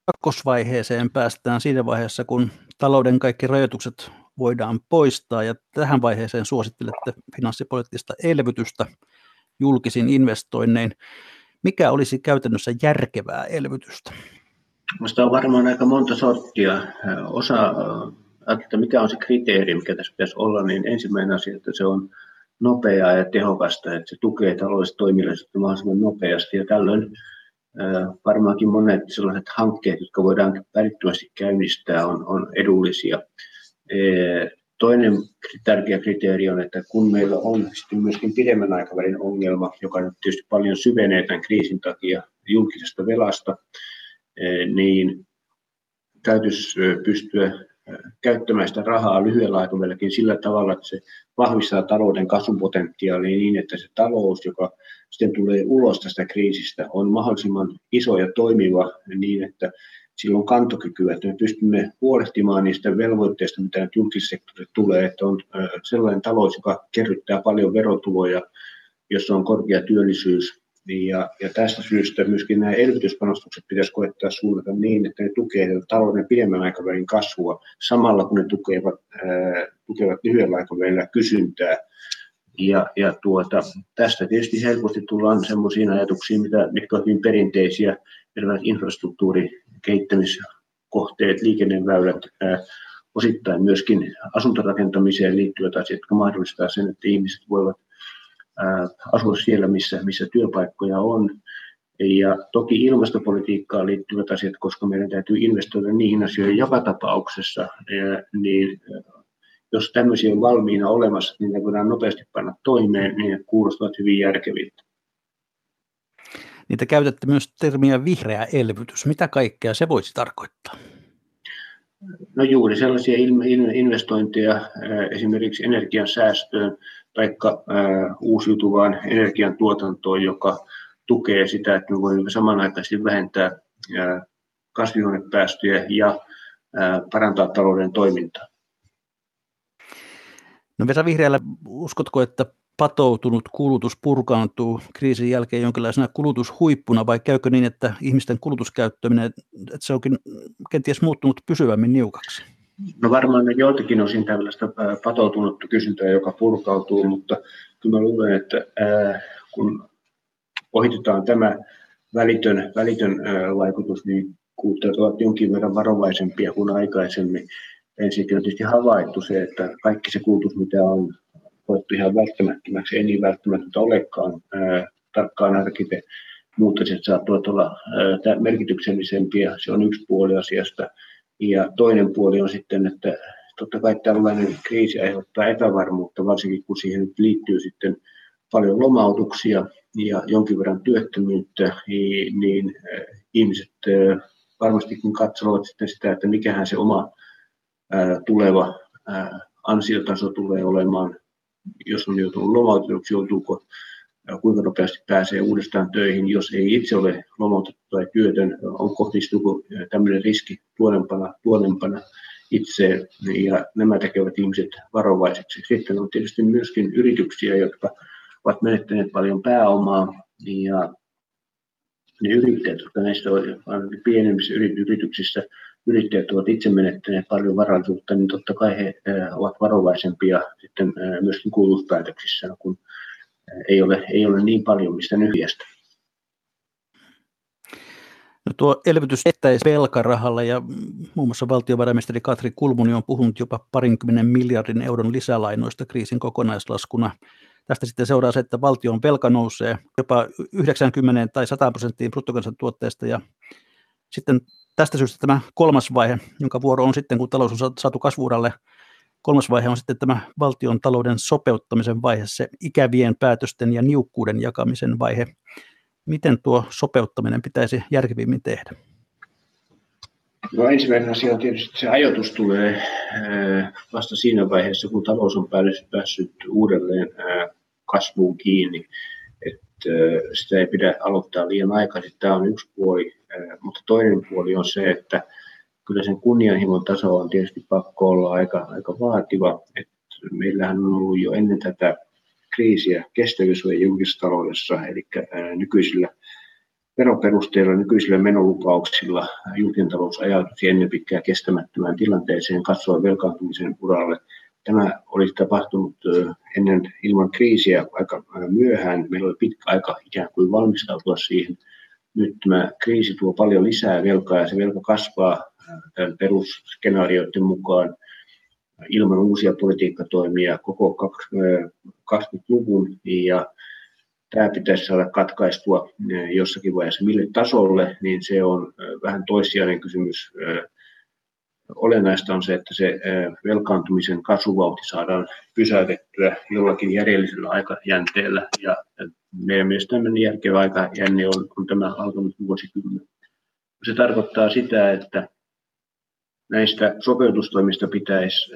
kakkosvaiheeseen päästään siinä vaiheessa, kun talouden kaikki rajoitukset voidaan poistaa, ja tähän vaiheeseen suosittelette finanssipoliittista elvytystä julkisin investoinnein. Mikä olisi käytännössä järkevää elvytystä? Minusta on varmaan aika monta sorttia. Osa, että mikä on se kriteeri, mikä tässä pitäisi olla, niin ensimmäinen asia, että se on nopeaa ja tehokasta, että se tukee taloudellista toiminnallista mahdollisimman nopeasti. Ja tällöin varmaankin monet sellaiset hankkeet, jotka voidaan välittömästi käynnistää, on, on edullisia. Toinen tärkeä kriteeri on, että kun meillä on sitten myöskin pidemmän aikavälin ongelma, joka nyt tietysti paljon syvenee tämän kriisin takia julkisesta velasta, niin täytyisi pystyä käyttämään sitä rahaa lyhyellä aikavälilläkin sillä tavalla, että se vahvistaa talouden kasvupotentiaalia niin, että se talous, joka sitten tulee ulos tästä kriisistä, on mahdollisimman iso ja toimiva niin, että sillä on kantokykyä, että me pystymme huolehtimaan niistä velvoitteista, mitä nyt julkissektorille tulee, että on sellainen talous, joka kerryttää paljon verotuloja, jossa on korkea työllisyys, ja, ja tästä syystä myöskin nämä elvytyspanostukset pitäisi koettaa suunnata niin, että ne tukevat talouden pidemmän aikavälin kasvua samalla kun ne tukevat, ää, tukevat lyhyellä aikavälillä kysyntää. Ja, ja tuota, tästä tietysti helposti tullaan sellaisiin ajatuksiin, mitä, mitkä ovat hyvin perinteisiä, erilaiset infrastruktuurikehittämiskohteet, liikenneväylät, osittain myöskin asuntorakentamiseen liittyvät asiat, jotka mahdollistavat sen, että ihmiset voivat asua siellä, missä, missä työpaikkoja on. Ja toki ilmastopolitiikkaan liittyvät asiat, koska meidän täytyy investoida niihin asioihin joka tapauksessa, niin jos tämmöisiä on valmiina olemassa, niin ne voidaan nopeasti panna toimeen, niin ne kuulostavat hyvin järkeviltä. Niitä käytätte myös termiä vihreä elvytys. Mitä kaikkea se voisi tarkoittaa? No juuri sellaisia investointeja esimerkiksi energian säästöön, tai uusiutuvaan energiantuotantoon, joka tukee sitä, että me voimme samanaikaisesti vähentää kasvihuonepäästöjä ja parantaa talouden toimintaa. No Vesa Vihreällä, uskotko, että patoutunut kulutus purkaantuu kriisin jälkeen jonkinlaisena kulutushuippuna vai käykö niin, että ihmisten kulutuskäyttäminen, että se onkin kenties muuttunut pysyvämmin niukaksi? No varmaan joiltakin osin tällaista patoutunutta kysyntää, joka purkautuu, mutta kyllä mä luulen, että ää, kun ohitetaan tämä välitön, välitön ää, vaikutus, niin kuluttajat ovat jonkin verran varovaisempia kuin aikaisemmin. Ensinnäkin on tietysti havaittu se, että kaikki se kulutus, mitä on koettu ihan välttämättömäksi, ei niin välttämättä olekaan. Tarkkaan harkiten. Muutokset saattavat olla merkityksellisempiä, se on yksi puoli asiasta. Ja toinen puoli on sitten, että totta kai tällainen kriisi aiheuttaa epävarmuutta, varsinkin kun siihen liittyy sitten paljon lomautuksia ja jonkin verran työttömyyttä, niin, ihmiset varmasti kun katsovat sitten sitä, että mikähän se oma tuleva ansiotaso tulee olemaan, jos on joutunut lomautetuksi, joutuuko kuinka nopeasti pääsee uudestaan töihin, jos ei itse ole lomautettu tai työtön, on kohdistuuko tämmöinen riski tuonempana, tuonempana itseen, ja nämä tekevät ihmiset varovaiseksi. Sitten on tietysti myöskin yrityksiä, jotka ovat menettäneet paljon pääomaa, ja ne yrittäjät, jotka näistä pienemmissä yrityksissä yrittäjät ovat itse menettäneet paljon varallisuutta, niin totta kai he ovat varovaisempia sitten myöskin kulutuspäätöksissä, kun ei ole, ei ole niin paljon mistä nyhjästä. No tuo elvytys ettäisi velkarahalla ja muun muassa valtiovarainministeri Katri Kulmuni on puhunut jopa parinkymmenen miljardin euron lisälainoista kriisin kokonaislaskuna. Tästä sitten seuraa se, että valtion velka nousee jopa 90 tai 100 prosenttiin bruttokansantuotteesta ja sitten tästä syystä tämä kolmas vaihe, jonka vuoro on sitten, kun talous on saatu kasvuuralle, Kolmas vaihe on sitten tämä valtion talouden sopeuttamisen vaihe, se ikävien päätösten ja niukkuuden jakamisen vaihe. Miten tuo sopeuttaminen pitäisi järkevimmin tehdä? No ensimmäinen asia on tietysti, että se ajoitus tulee vasta siinä vaiheessa, kun talous on päässyt uudelleen kasvuun kiinni. Että sitä ei pidä aloittaa liian aikaisin. Tämä on yksi puoli, mutta toinen puoli on se, että kyllä sen kunnianhimon taso on tietysti pakko olla aika, aika vaativa. Että meillähän on ollut jo ennen tätä kriisiä kestävyysvaje julkisessa taloudessa, eli nykyisillä veroperusteilla, nykyisillä menolupauksilla julkinen talous ajautui ennen pitkää kestämättömään tilanteeseen, katsoa velkaantumisen uralle. Tämä olisi tapahtunut ennen ilman kriisiä aika myöhään. Meillä oli pitkä aika ikään kuin valmistautua siihen. Nyt tämä kriisi tuo paljon lisää velkaa ja se velka kasvaa perusskenaarioiden mukaan ilman uusia politiikkatoimia koko 20-luvun ja tämä pitäisi saada katkaistua jossakin vaiheessa. Mille tasolle, niin se on vähän toissijainen kysymys. Olennaista on se, että se velkaantumisen kasvuvauhti saadaan pysäytettyä jollakin järjellisellä aikajänteellä. Ja meidän mielestä tämmöinen järkevä aikajänne on, on tämä alkanut vuosikymmen. Se tarkoittaa sitä, että näistä sopeutustoimista pitäisi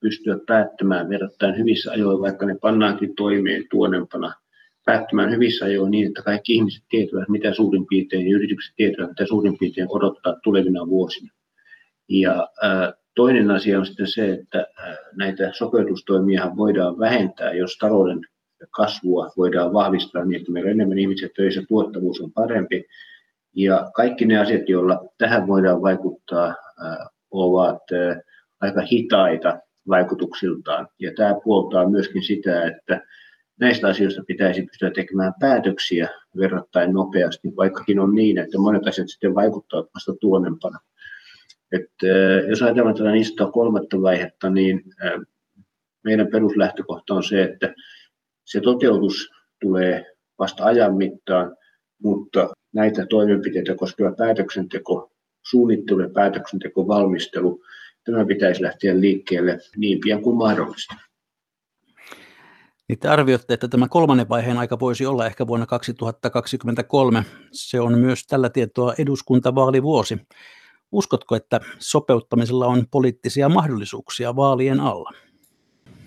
pystyä päättämään verrattain hyvissä ajoin, vaikka ne pannaankin toimeen tuonempana päättämään hyvissä ajoin niin, että kaikki ihmiset tietävät, mitä suurin piirtein, ja yritykset tietävät, mitä suurin piirtein odottaa tulevina vuosina. Ja toinen asia on sitten se, että näitä sopeutustoimia voidaan vähentää, jos talouden kasvua voidaan vahvistaa niin, että meillä on enemmän ihmisiä töissä, tuottavuus on parempi. Ja kaikki ne asiat, joilla tähän voidaan vaikuttaa, ovat aika hitaita vaikutuksiltaan. Ja tämä puoltaa myöskin sitä, että näistä asioista pitäisi pystyä tekemään päätöksiä verrattain nopeasti, vaikkakin on niin, että monet asiat sitten vaikuttavat vasta tuonnempana. Että jos ajatellaan tätä niin kolmatta vaihetta, niin meidän peruslähtökohta on se, että se toteutus tulee vasta ajan mittaan, mutta näitä toimenpiteitä koskeva päätöksenteko suunnittelu ja päätöksenteko, valmistelu, tämä pitäisi lähteä liikkeelle niin pian kuin mahdollista. Niin te arvioitte, että tämä kolmannen vaiheen aika voisi olla ehkä vuonna 2023. Se on myös tällä tietoa eduskuntavaalivuosi. Uskotko, että sopeuttamisella on poliittisia mahdollisuuksia vaalien alla?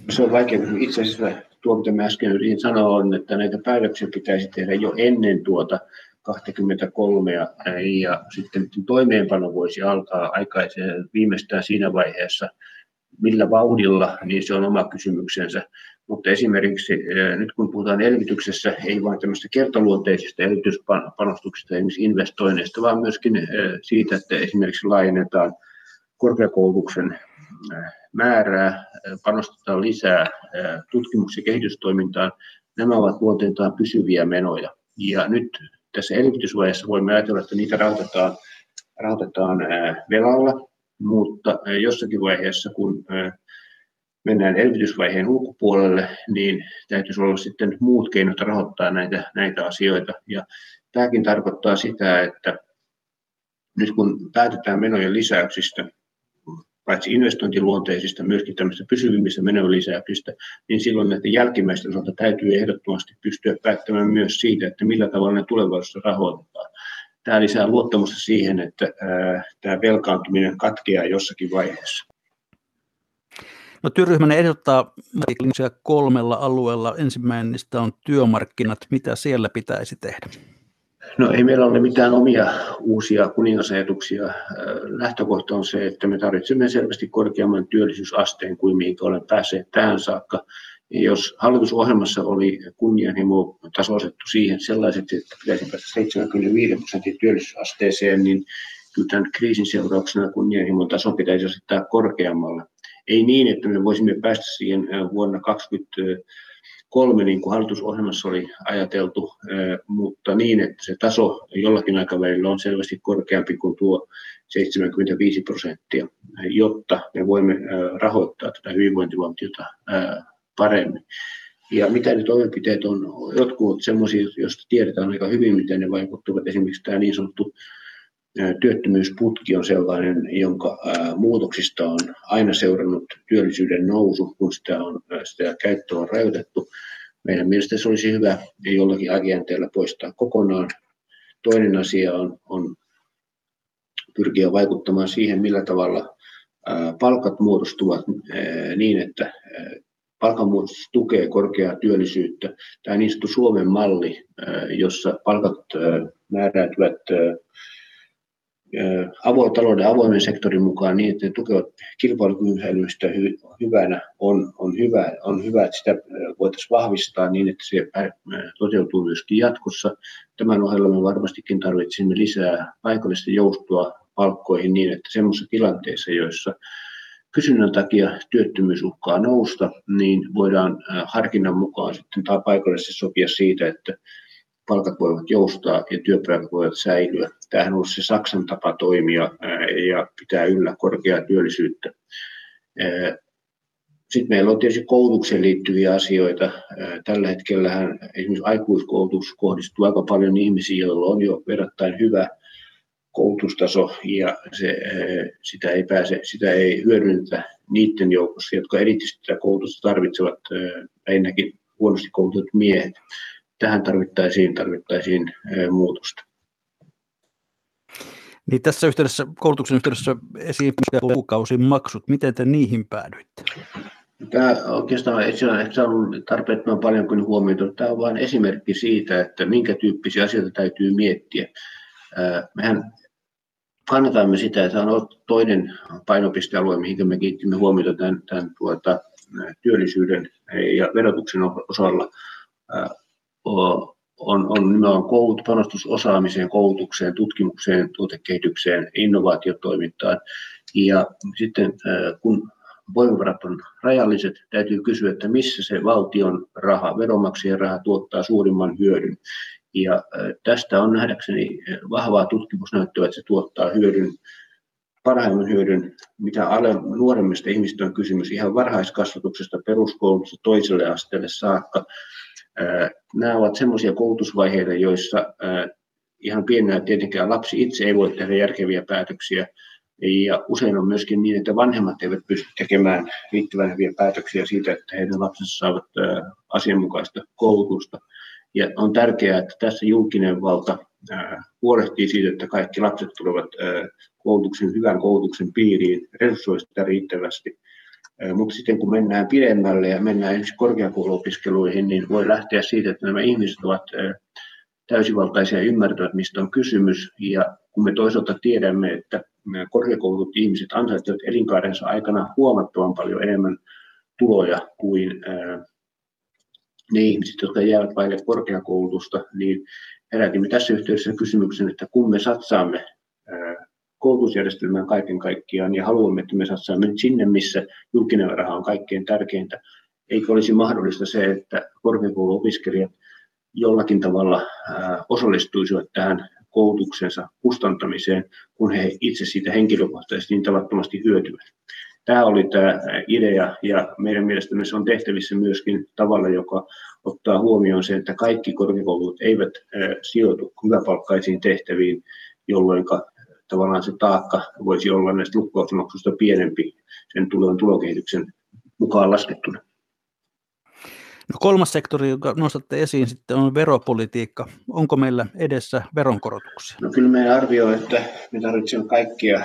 Se on vaikea Itse asiassa tuo, mitä mä äsken yritin sanoa, on, että näitä päätöksiä pitäisi tehdä jo ennen tuota 23 ja, sitten toimeenpano voisi alkaa aikaisen viimeistään siinä vaiheessa, millä vauhdilla, niin se on oma kysymyksensä. Mutta esimerkiksi nyt kun puhutaan elvytyksessä, ei vain tämmöistä kertaluonteisista elvytyspanostuksista, esimerkiksi investoinneista, vaan myöskin siitä, että esimerkiksi laajennetaan korkeakoulutuksen määrää, panostetaan lisää tutkimus- ja kehitystoimintaan. Nämä ovat luonteeltaan pysyviä menoja. Ja nyt tässä elvytysvaiheessa voimme ajatella, että niitä rahoitetaan, rahoitetaan velalla, mutta jossakin vaiheessa, kun mennään elvytysvaiheen ulkopuolelle, niin täytyisi olla sitten muut keinot rahoittaa näitä, näitä asioita. Ja tämäkin tarkoittaa sitä, että nyt kun päätetään menojen lisäyksistä, paitsi investointiluonteisista, myöskin tämmöistä pysyvimmistä menolisäyksistä, niin silloin näiden jälkimmäisten osalta täytyy ehdottomasti pystyä päättämään myös siitä, että millä tavalla ne tulevaisuudessa rahoitetaan. Tämä lisää luottamusta siihen, että tämä velkaantuminen katkeaa jossakin vaiheessa. No, työryhmän ehdottaa kolmella alueella. Ensimmäinen on työmarkkinat. Mitä siellä pitäisi tehdä? No ei meillä ole mitään omia uusia kuningasajatuksia. Lähtökohta on se, että me tarvitsemme selvästi korkeamman työllisyysasteen kuin mihin olemme päässeet tähän saakka. Jos hallitusohjelmassa oli kunnianhimo tasoitettu siihen sellaiset, että pitäisi päästä 75 prosentin työllisyysasteeseen, niin kyllä tämän kriisin seurauksena kunnianhimon taso pitäisi asettaa korkeammalle. Ei niin, että me voisimme päästä siihen vuonna 2020 kolme, niin kuin hallitusohjelmassa oli ajateltu, mutta niin, että se taso jollakin aikavälillä on selvästi korkeampi kuin tuo 75 prosenttia, jotta me voimme rahoittaa tätä hyvinvointivaltiota paremmin. Ja mitä ne toimenpiteet on, jotkut ovat sellaisia, joista tiedetään aika hyvin, miten ne vaikuttavat. Esimerkiksi tämä niin sanottu työttömyysputki on sellainen, jonka muutoksista on aina seurannut työllisyyden nousu, kun sitä, on, sitä käyttöä on rajoitettu. Meidän mielestä se olisi hyvä jollakin aikajänteellä poistaa kokonaan. Toinen asia on, on pyrkiä vaikuttamaan siihen, millä tavalla palkat muodostuvat niin, että palkanmuodostus tukee korkeaa työllisyyttä. Tämä niin sanottu Suomen malli, jossa palkat määräytyvät talouden avoimen sektorin mukaan niin, että ne tukevat kilpailukyvyn säilymistä hy- hyvänä, on, on, hyvä, on hyvä, että sitä voitaisiin vahvistaa niin, että se toteutuu myöskin jatkossa. Tämän ohella me varmastikin tarvitsemme lisää paikallista joustoa palkkoihin niin, että semmoisissa tilanteissa, joissa kysynnän takia työttömyys uhkaa nousta, niin voidaan harkinnan mukaan sitten tai paikallisesti sopia siitä, että palkat voivat joustaa ja työpaikat voivat säilyä. Tämähän on ollut se Saksan tapa toimia ja pitää yllä korkeaa työllisyyttä. Sitten meillä on tietysti koulutukseen liittyviä asioita. Tällä hetkellä esimerkiksi aikuiskoulutus kohdistuu aika paljon ihmisiin, joilla on jo verrattain hyvä koulutustaso ja se, sitä, ei pääse, sitä ei hyödynnetä niiden joukossa, jotka erityisesti sitä koulutusta tarvitsevat, ennäkin huonosti koulutetut miehet tähän tarvittaisiin, tarvittaisiin muutosta. Niin tässä yhteydessä, koulutuksen yhteydessä esiin kuukausin maksut, miten te niihin päädyitte? Tämä oikeastaan ei ole ehkä saanut tarpeettoman paljon kuin huomioita. Tämä on vain esimerkki siitä, että minkä tyyppisiä asioita täytyy miettiä. Mehän kannatamme sitä, että on toinen painopistealue, mihin me kiittimme huomiota tämän, tämän tuota, työllisyyden ja verotuksen osalla on, on nimenomaan koulut, panostus osaamiseen, koulutukseen, tutkimukseen, tuotekehitykseen, innovaatiotoimintaan. Ja sitten kun voimavarat on rajalliset, täytyy kysyä, että missä se valtion raha, veronmaksajien raha tuottaa suurimman hyödyn. Ja tästä on nähdäkseni vahvaa tutkimusnäyttöä, että se tuottaa hyödyn, parhaimman hyödyn, mitä nuoremmista ihmistä on kysymys, ihan varhaiskasvatuksesta peruskoulutusta toiselle asteelle saakka. Nämä ovat semmoisia koulutusvaiheita, joissa ihan pienenä tietenkään lapsi itse ei voi tehdä järkeviä päätöksiä. Ja usein on myöskin niin, että vanhemmat eivät pysty tekemään riittävän hyviä päätöksiä siitä, että heidän lapsensa saavat asianmukaista koulutusta. Ja on tärkeää, että tässä julkinen valta huolehtii siitä, että kaikki lapset tulevat koulutuksen, hyvän koulutuksen piiriin, resursoi sitä riittävästi mutta sitten kun mennään pidemmälle ja mennään esimerkiksi korkeakouluopiskeluihin, niin voi lähteä siitä, että nämä ihmiset ovat täysivaltaisia ja ymmärtävät, mistä on kysymys. Ja kun me toisaalta tiedämme, että korkeakoulut ihmiset ansaitsevat elinkaarensa aikana huomattavan paljon enemmän tuloja kuin ne ihmiset, jotka jäävät vaille korkeakoulutusta, niin herätimme tässä yhteydessä kysymyksen, että kun me satsaamme koulutusjärjestelmään kaiken kaikkiaan ja haluamme, että me satsaamme sinne, missä julkinen raha on kaikkein tärkeintä. Eikö olisi mahdollista se, että korkeakouluopiskelijat jollakin tavalla osallistuisivat tähän koulutuksensa kustantamiseen, kun he itse siitä henkilökohtaisesti niin tavattomasti hyötyvät. Tämä oli tämä idea ja meidän mielestämme se on tehtävissä myöskin tavalla, joka ottaa huomioon se, että kaikki korkeakoulut eivät sijoitu hyväpalkkaisiin tehtäviin, jolloin tavallaan se taakka voisi olla näistä lukukausimaksuista pienempi sen tulevan tulokehityksen mukaan laskettuna. No kolmas sektori, joka nostatte esiin sitten on veropolitiikka. Onko meillä edessä veronkorotuksia? No kyllä meidän arvio, että me tarvitsemme kaikkia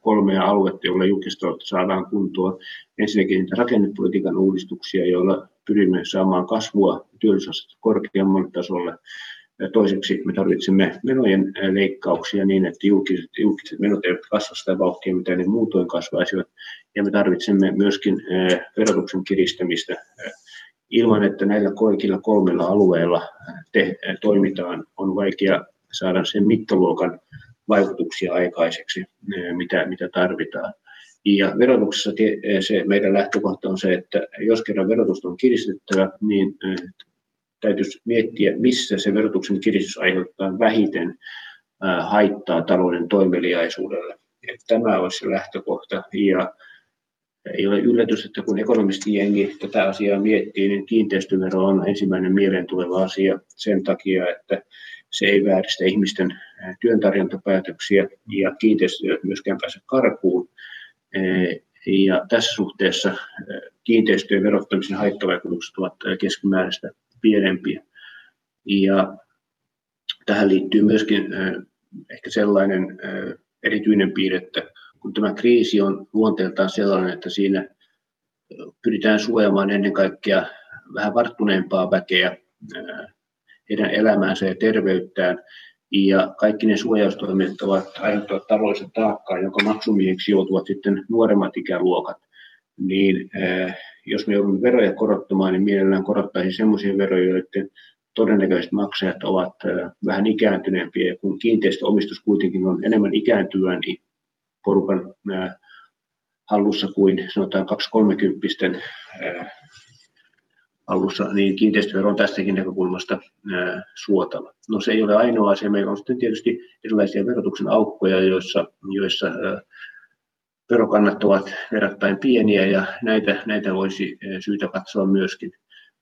kolmea aluetta, joilla julkista saadaan kuntoon. Ensinnäkin niitä rakennepolitiikan uudistuksia, joilla pyrimme saamaan kasvua työllisyysastetta korkeammalle tasolle Toiseksi me tarvitsemme menojen leikkauksia niin, että julkiset, julkiset menot eivät kasva sitä vauhtia, mitä ne muutoin kasvaisivat. Ja me tarvitsemme myöskin verotuksen kiristämistä ilman, että näillä kaikilla kolmella alueella te, toimitaan, on vaikea saada sen mittaluokan vaikutuksia aikaiseksi, mitä, mitä tarvitaan. Ja verotuksessa se meidän lähtökohta on se, että jos kerran verotusta on kiristettävä, niin täytyisi miettiä, missä se verotuksen kiristys aiheuttaa vähiten haittaa talouden toimeliaisuudelle. Tämä olisi se lähtökohta. Ja ei ole yllätys, että kun ekonomistijengi tätä asiaa miettii, niin kiinteistövero on ensimmäinen mieleen tuleva asia sen takia, että se ei vääristä ihmisten työntarjontapäätöksiä ja kiinteistöjä myöskään pääse karkuun. Ja tässä suhteessa kiinteistöjen verottamisen haittavaikutukset ovat keskimääräistä pienempiä. Ja tähän liittyy myöskin ehkä sellainen erityinen piirre, että kun tämä kriisi on luonteeltaan sellainen, että siinä pyritään suojamaan ennen kaikkea vähän varttuneempaa väkeä, heidän elämäänsä ja terveyttään, ja kaikki ne suojaustoimet ovat aiheuttavat taloudellista taakkaa, jonka maksumieheksi joutuvat sitten nuoremmat ikäluokat. Niin jos me joudumme veroja korottamaan, niin mielellään korottaisiin sellaisia veroja, joiden todennäköiset maksajat ovat vähän ikääntyneempiä. Ja kun kiinteistöomistus kuitenkin on enemmän ikääntyvää, niin porukan hallussa kuin sanotaan 230 alussa, niin kiinteistövero on tästäkin näkökulmasta suotava. No se ei ole ainoa asia. Meillä on sitten tietysti erilaisia verotuksen aukkoja, joissa, joissa verokannat ovat verrattain pieniä ja näitä, näitä voisi syytä katsoa myöskin.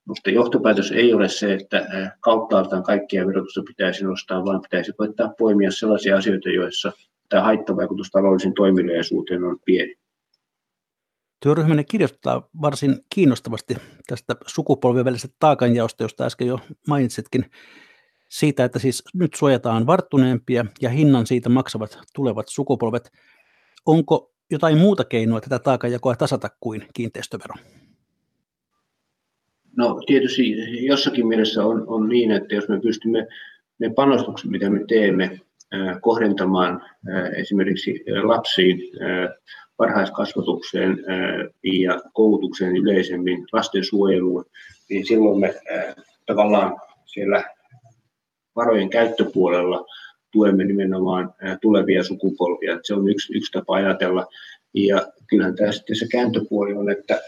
Mutta johtopäätös ei ole se, että kauttaaltaan kaikkia verotusta pitäisi nostaa, vaan pitäisi koettaa poimia sellaisia asioita, joissa tämä haittavaikutus taloudellisen toimeliaisuuteen on pieni. Työryhmänne kirjoittaa varsin kiinnostavasti tästä sukupolvien välisestä taakanjaosta, josta äsken jo mainitsitkin, siitä, että siis nyt suojataan varttuneempia ja hinnan siitä maksavat tulevat sukupolvet. Onko jotain muuta keinoa tätä taakanjakoa tasata kuin kiinteistövero? No tietysti jossakin mielessä on, on niin, että jos me pystymme ne panostukset, mitä me teemme, kohdentamaan esimerkiksi lapsiin, varhaiskasvatukseen ja koulutukseen yleisemmin, lastensuojeluun, niin silloin me tavallaan siellä varojen käyttöpuolella tuemme nimenomaan tulevia sukupolvia. Se on yksi, yksi tapa ajatella. Ja kyllähän tämä sitten se kääntöpuoli on, että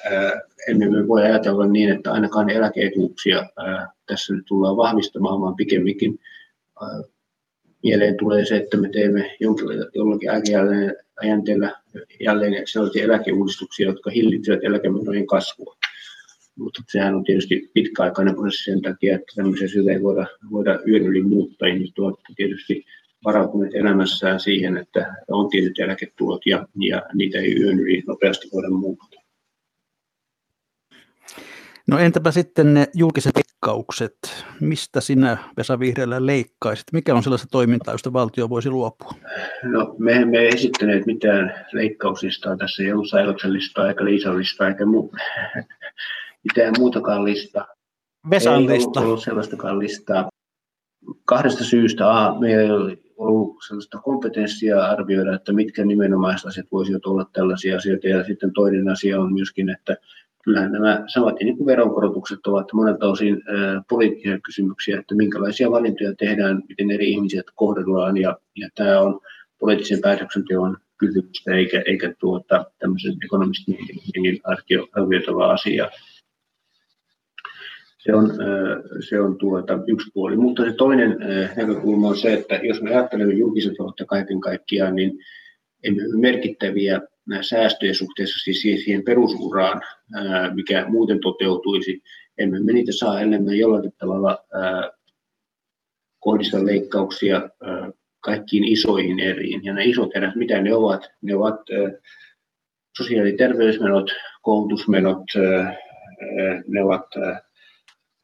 emme me voi ajatella niin, että ainakaan eläkeetuuksia tässä nyt tullaan vahvistamaan, vaan pikemminkin mieleen tulee se, että me teemme jollakin aikajänteellä jälleen sellaisia eläkeuudistuksia, jotka hillitsevät eläkemenojen kasvua. Mutta sehän on tietysti pitkäaikainen prosessi sen takia, että tämmöisiä syitä ei voida, voida yön yli muuttaa. Ihmiset ovat tietysti varautuneet elämässään siihen, että on tietyt eläketulot ja, ja niitä ei yön yli nopeasti voida muuttaa. No entäpä sitten ne julkiset leikkaukset? Mistä sinä, Vesa Vihreällä, leikkaisit? Mikä on sellaista toimintaa, josta valtio voisi luopua? No, me emme esittäneet mitään leikkauslistaa. Tässä ei ollut Sailoksen listaa, eikä Liisan listaa, eikä mu- mitään muutakaan listaa. Vesan ei lista. Ei ollut sellaistakaan listaa. Kahdesta syystä. A, meillä ei ollut sellaista kompetenssia arvioida, että mitkä nimenomaiset asiat voisivat olla tällaisia asioita. Ja sitten toinen asia on myöskin, että kyllähän nämä samat niin kuin veronkorotukset ovat monelta osin poliittisia kysymyksiä, että minkälaisia valintoja tehdään, miten eri ihmisiä kohdellaan, ja, ja tämä on poliittisen päätöksenteon kysymystä, eikä, eikä tuota, tämmöisen ekonomistin arvioitava asia. Se on, se on tuota, yksi puoli. Mutta se toinen näkökulma on se, että jos me ajattelemme julkisen taloutta kaiken kaikkiaan, niin merkittäviä säästöjä suhteessa siis siihen perusuraan, mikä muuten toteutuisi. Emme me niitä saa, me jollakin tavalla kohdista leikkauksia kaikkiin isoihin eriin. Ja ne isot erät, mitä ne ovat? Ne ovat sosiaali- ja terveysmenot, koulutusmenot, ne ovat,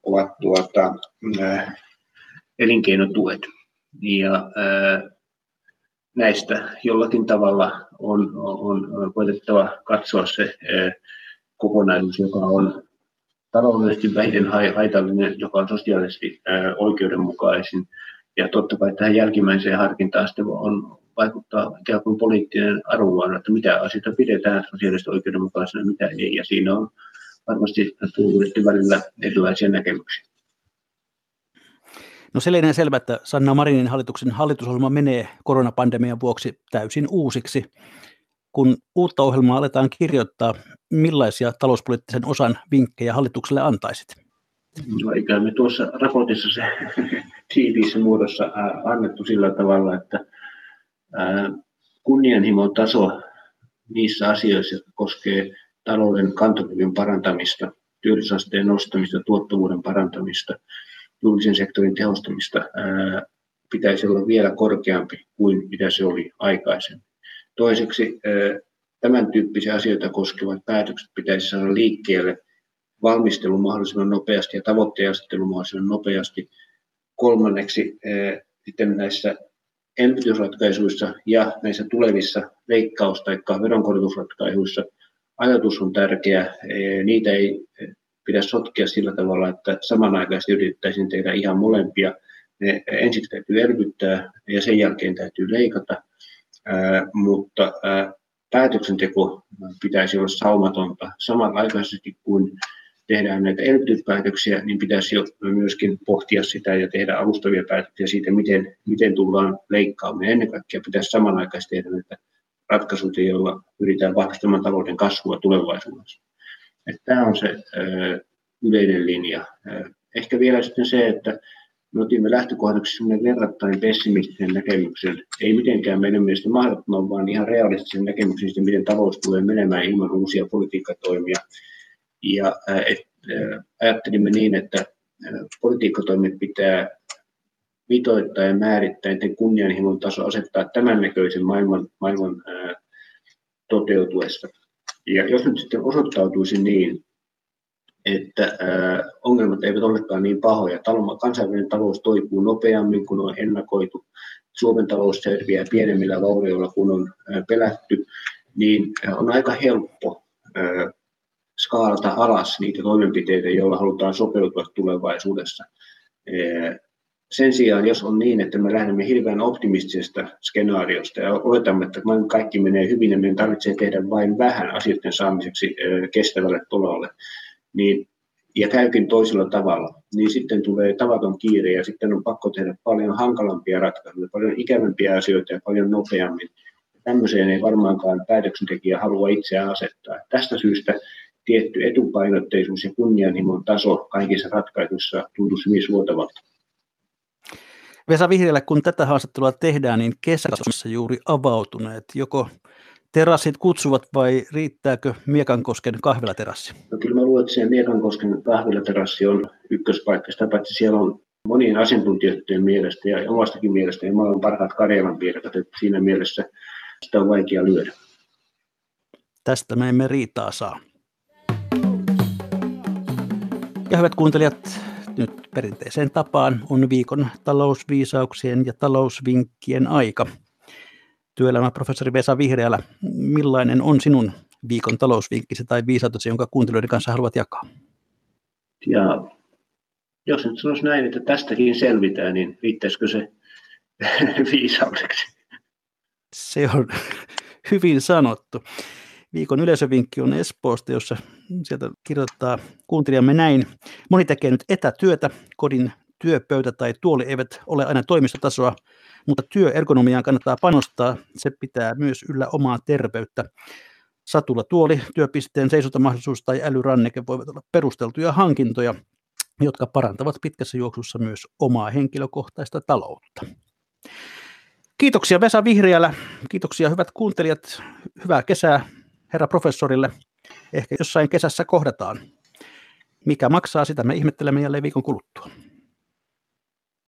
ovat tuota, elinkeinotuet. Ja näistä jollakin tavalla on, on, on koetettava katsoa se kokonaisuus, joka on taloudellisesti vähiten haitallinen, joka on sosiaalisesti oikeudenmukaisin. Ja totta kai tähän jälkimmäiseen harkintaan sitten on vaikuttaa ikään kuin poliittinen arvoa, että mitä asioita pidetään sosiaalisesti oikeudenmukaisena, mitä ei. Ja siinä on varmasti tullut välillä erilaisia näkemyksiä. No se lienee selvä, että Sanna Marinin hallituksen hallitusohjelma menee koronapandemian vuoksi täysin uusiksi. Kun uutta ohjelmaa aletaan kirjoittaa, millaisia talouspoliittisen osan vinkkejä hallitukselle antaisit? No eikä me tuossa raportissa se tiiviissä muodossa annettu sillä tavalla, että kunnianhimon taso niissä asioissa, jotka koskee talouden kantokyvyn parantamista, työllisyysasteen nostamista, tuottavuuden parantamista, julkisen sektorin tehostamista pitäisi olla vielä korkeampi kuin mitä se oli aikaisemmin. Toiseksi tämän tyyppisiä asioita koskevat päätökset pitäisi saada liikkeelle valmistelu mahdollisimman nopeasti ja tavoitteen asettelu mahdollisimman nopeasti. Kolmanneksi sitten näissä elvytysratkaisuissa ja näissä tulevissa leikkaus- tai veronkorotusratkaisuissa ajatus on tärkeä. Niitä ei pidä sotkea sillä tavalla, että samanaikaisesti yritettäisiin tehdä ihan molempia. Ne ensiksi täytyy elvyttää ja sen jälkeen täytyy leikata, mutta päätöksenteko pitäisi olla saumatonta samanaikaisesti kuin tehdään näitä elvytyspäätöksiä, niin pitäisi jo myöskin pohtia sitä ja tehdä alustavia päätöksiä siitä, miten, miten tullaan leikkaamaan. Ennen kaikkea pitäisi samanaikaisesti tehdä näitä ratkaisuja, joilla pyritään vahvistamaan talouden kasvua tulevaisuudessa. Että tämä on se yleinen linja. Ehkä vielä sitten se, että me otimme lähtökohdaksi sellainen verrattain pessimistisen näkemyksen, ei mitenkään meidän mielestä mahdottoman, vaan ihan realistisen näkemyksen siitä, miten talous tulee menemään ilman uusia politiikkatoimia. Ja et, ajattelimme niin, että politiikkatoimet pitää mitoittaa ja määrittää, että kunnianhimon taso asettaa tämän näköisen maailman, maailman ää, toteutuessa. Ja jos nyt sitten osoittautuisi niin, että ää, ongelmat eivät olekaan niin pahoja, Talma, kansainvälinen talous toipuu nopeammin kuin on ennakoitu, Suomen talous selviää pienemmillä vaurioilla kuin on ää, pelätty, niin on aika helppo ää, skaalata alas niitä toimenpiteitä, joilla halutaan sopeutua tulevaisuudessa. Sen sijaan, jos on niin, että me lähdemme hirveän optimistisesta skenaariosta ja oletamme, että kaikki menee hyvin ja meidän tarvitsee tehdä vain vähän asioiden saamiseksi kestävälle tolalle, niin, ja käykin toisella tavalla, niin sitten tulee tavaton kiire ja sitten on pakko tehdä paljon hankalampia ratkaisuja, paljon ikävämpiä asioita ja paljon nopeammin. Tämmöiseen ei varmaankaan päätöksentekijä halua itseään asettaa. Tästä syystä tietty etupainotteisuus ja kunnianhimon taso kaikissa ratkaisuissa tuntuisi hyvin suotavalta. Vesa Vihriälä, kun tätä haastattelua tehdään, niin kesässä juuri avautuneet. Joko terassit kutsuvat vai riittääkö Miekankosken kahvilaterassi? No kyllä mä luulen, että se Miekankosken kahvilaterassi on ykköspaikka. Sitä paitsi siellä on monien asiantuntijoiden mielestä ja omastakin mielestä ja maailman parhaat Karjalan piirakat, että siinä mielessä sitä on vaikea lyödä. Tästä me emme riitaa saa. Ja hyvät kuuntelijat, nyt perinteiseen tapaan on viikon talousviisauksien ja talousvinkkien aika. Työelämäprofessori Vesa Vihreälä, millainen on sinun viikon talousvinkkisi tai viisautesi, jonka kuuntelijoiden kanssa haluat jakaa? Ja jos nyt sanoisi näin, että tästäkin selvitään, niin riittäisikö se viisaudeksi? Se on hyvin sanottu. Viikon yleisövinkki on Espoosta, jossa sieltä kirjoittaa kuuntelijamme näin. Moni tekee nyt etätyötä, kodin työpöytä tai tuoli eivät ole aina toimistotasoa, mutta työergonomiaan kannattaa panostaa. Se pitää myös yllä omaa terveyttä. Satula tuoli, työpisteen seisontamahdollisuus tai älyranneke voivat olla perusteltuja hankintoja, jotka parantavat pitkässä juoksussa myös omaa henkilökohtaista taloutta. Kiitoksia Vesa Vihriälä, kiitoksia hyvät kuuntelijat, hyvää kesää herra professorille. Ehkä jossain kesässä kohdataan. Mikä maksaa, sitä me ihmettelemme jälleen viikon kuluttua.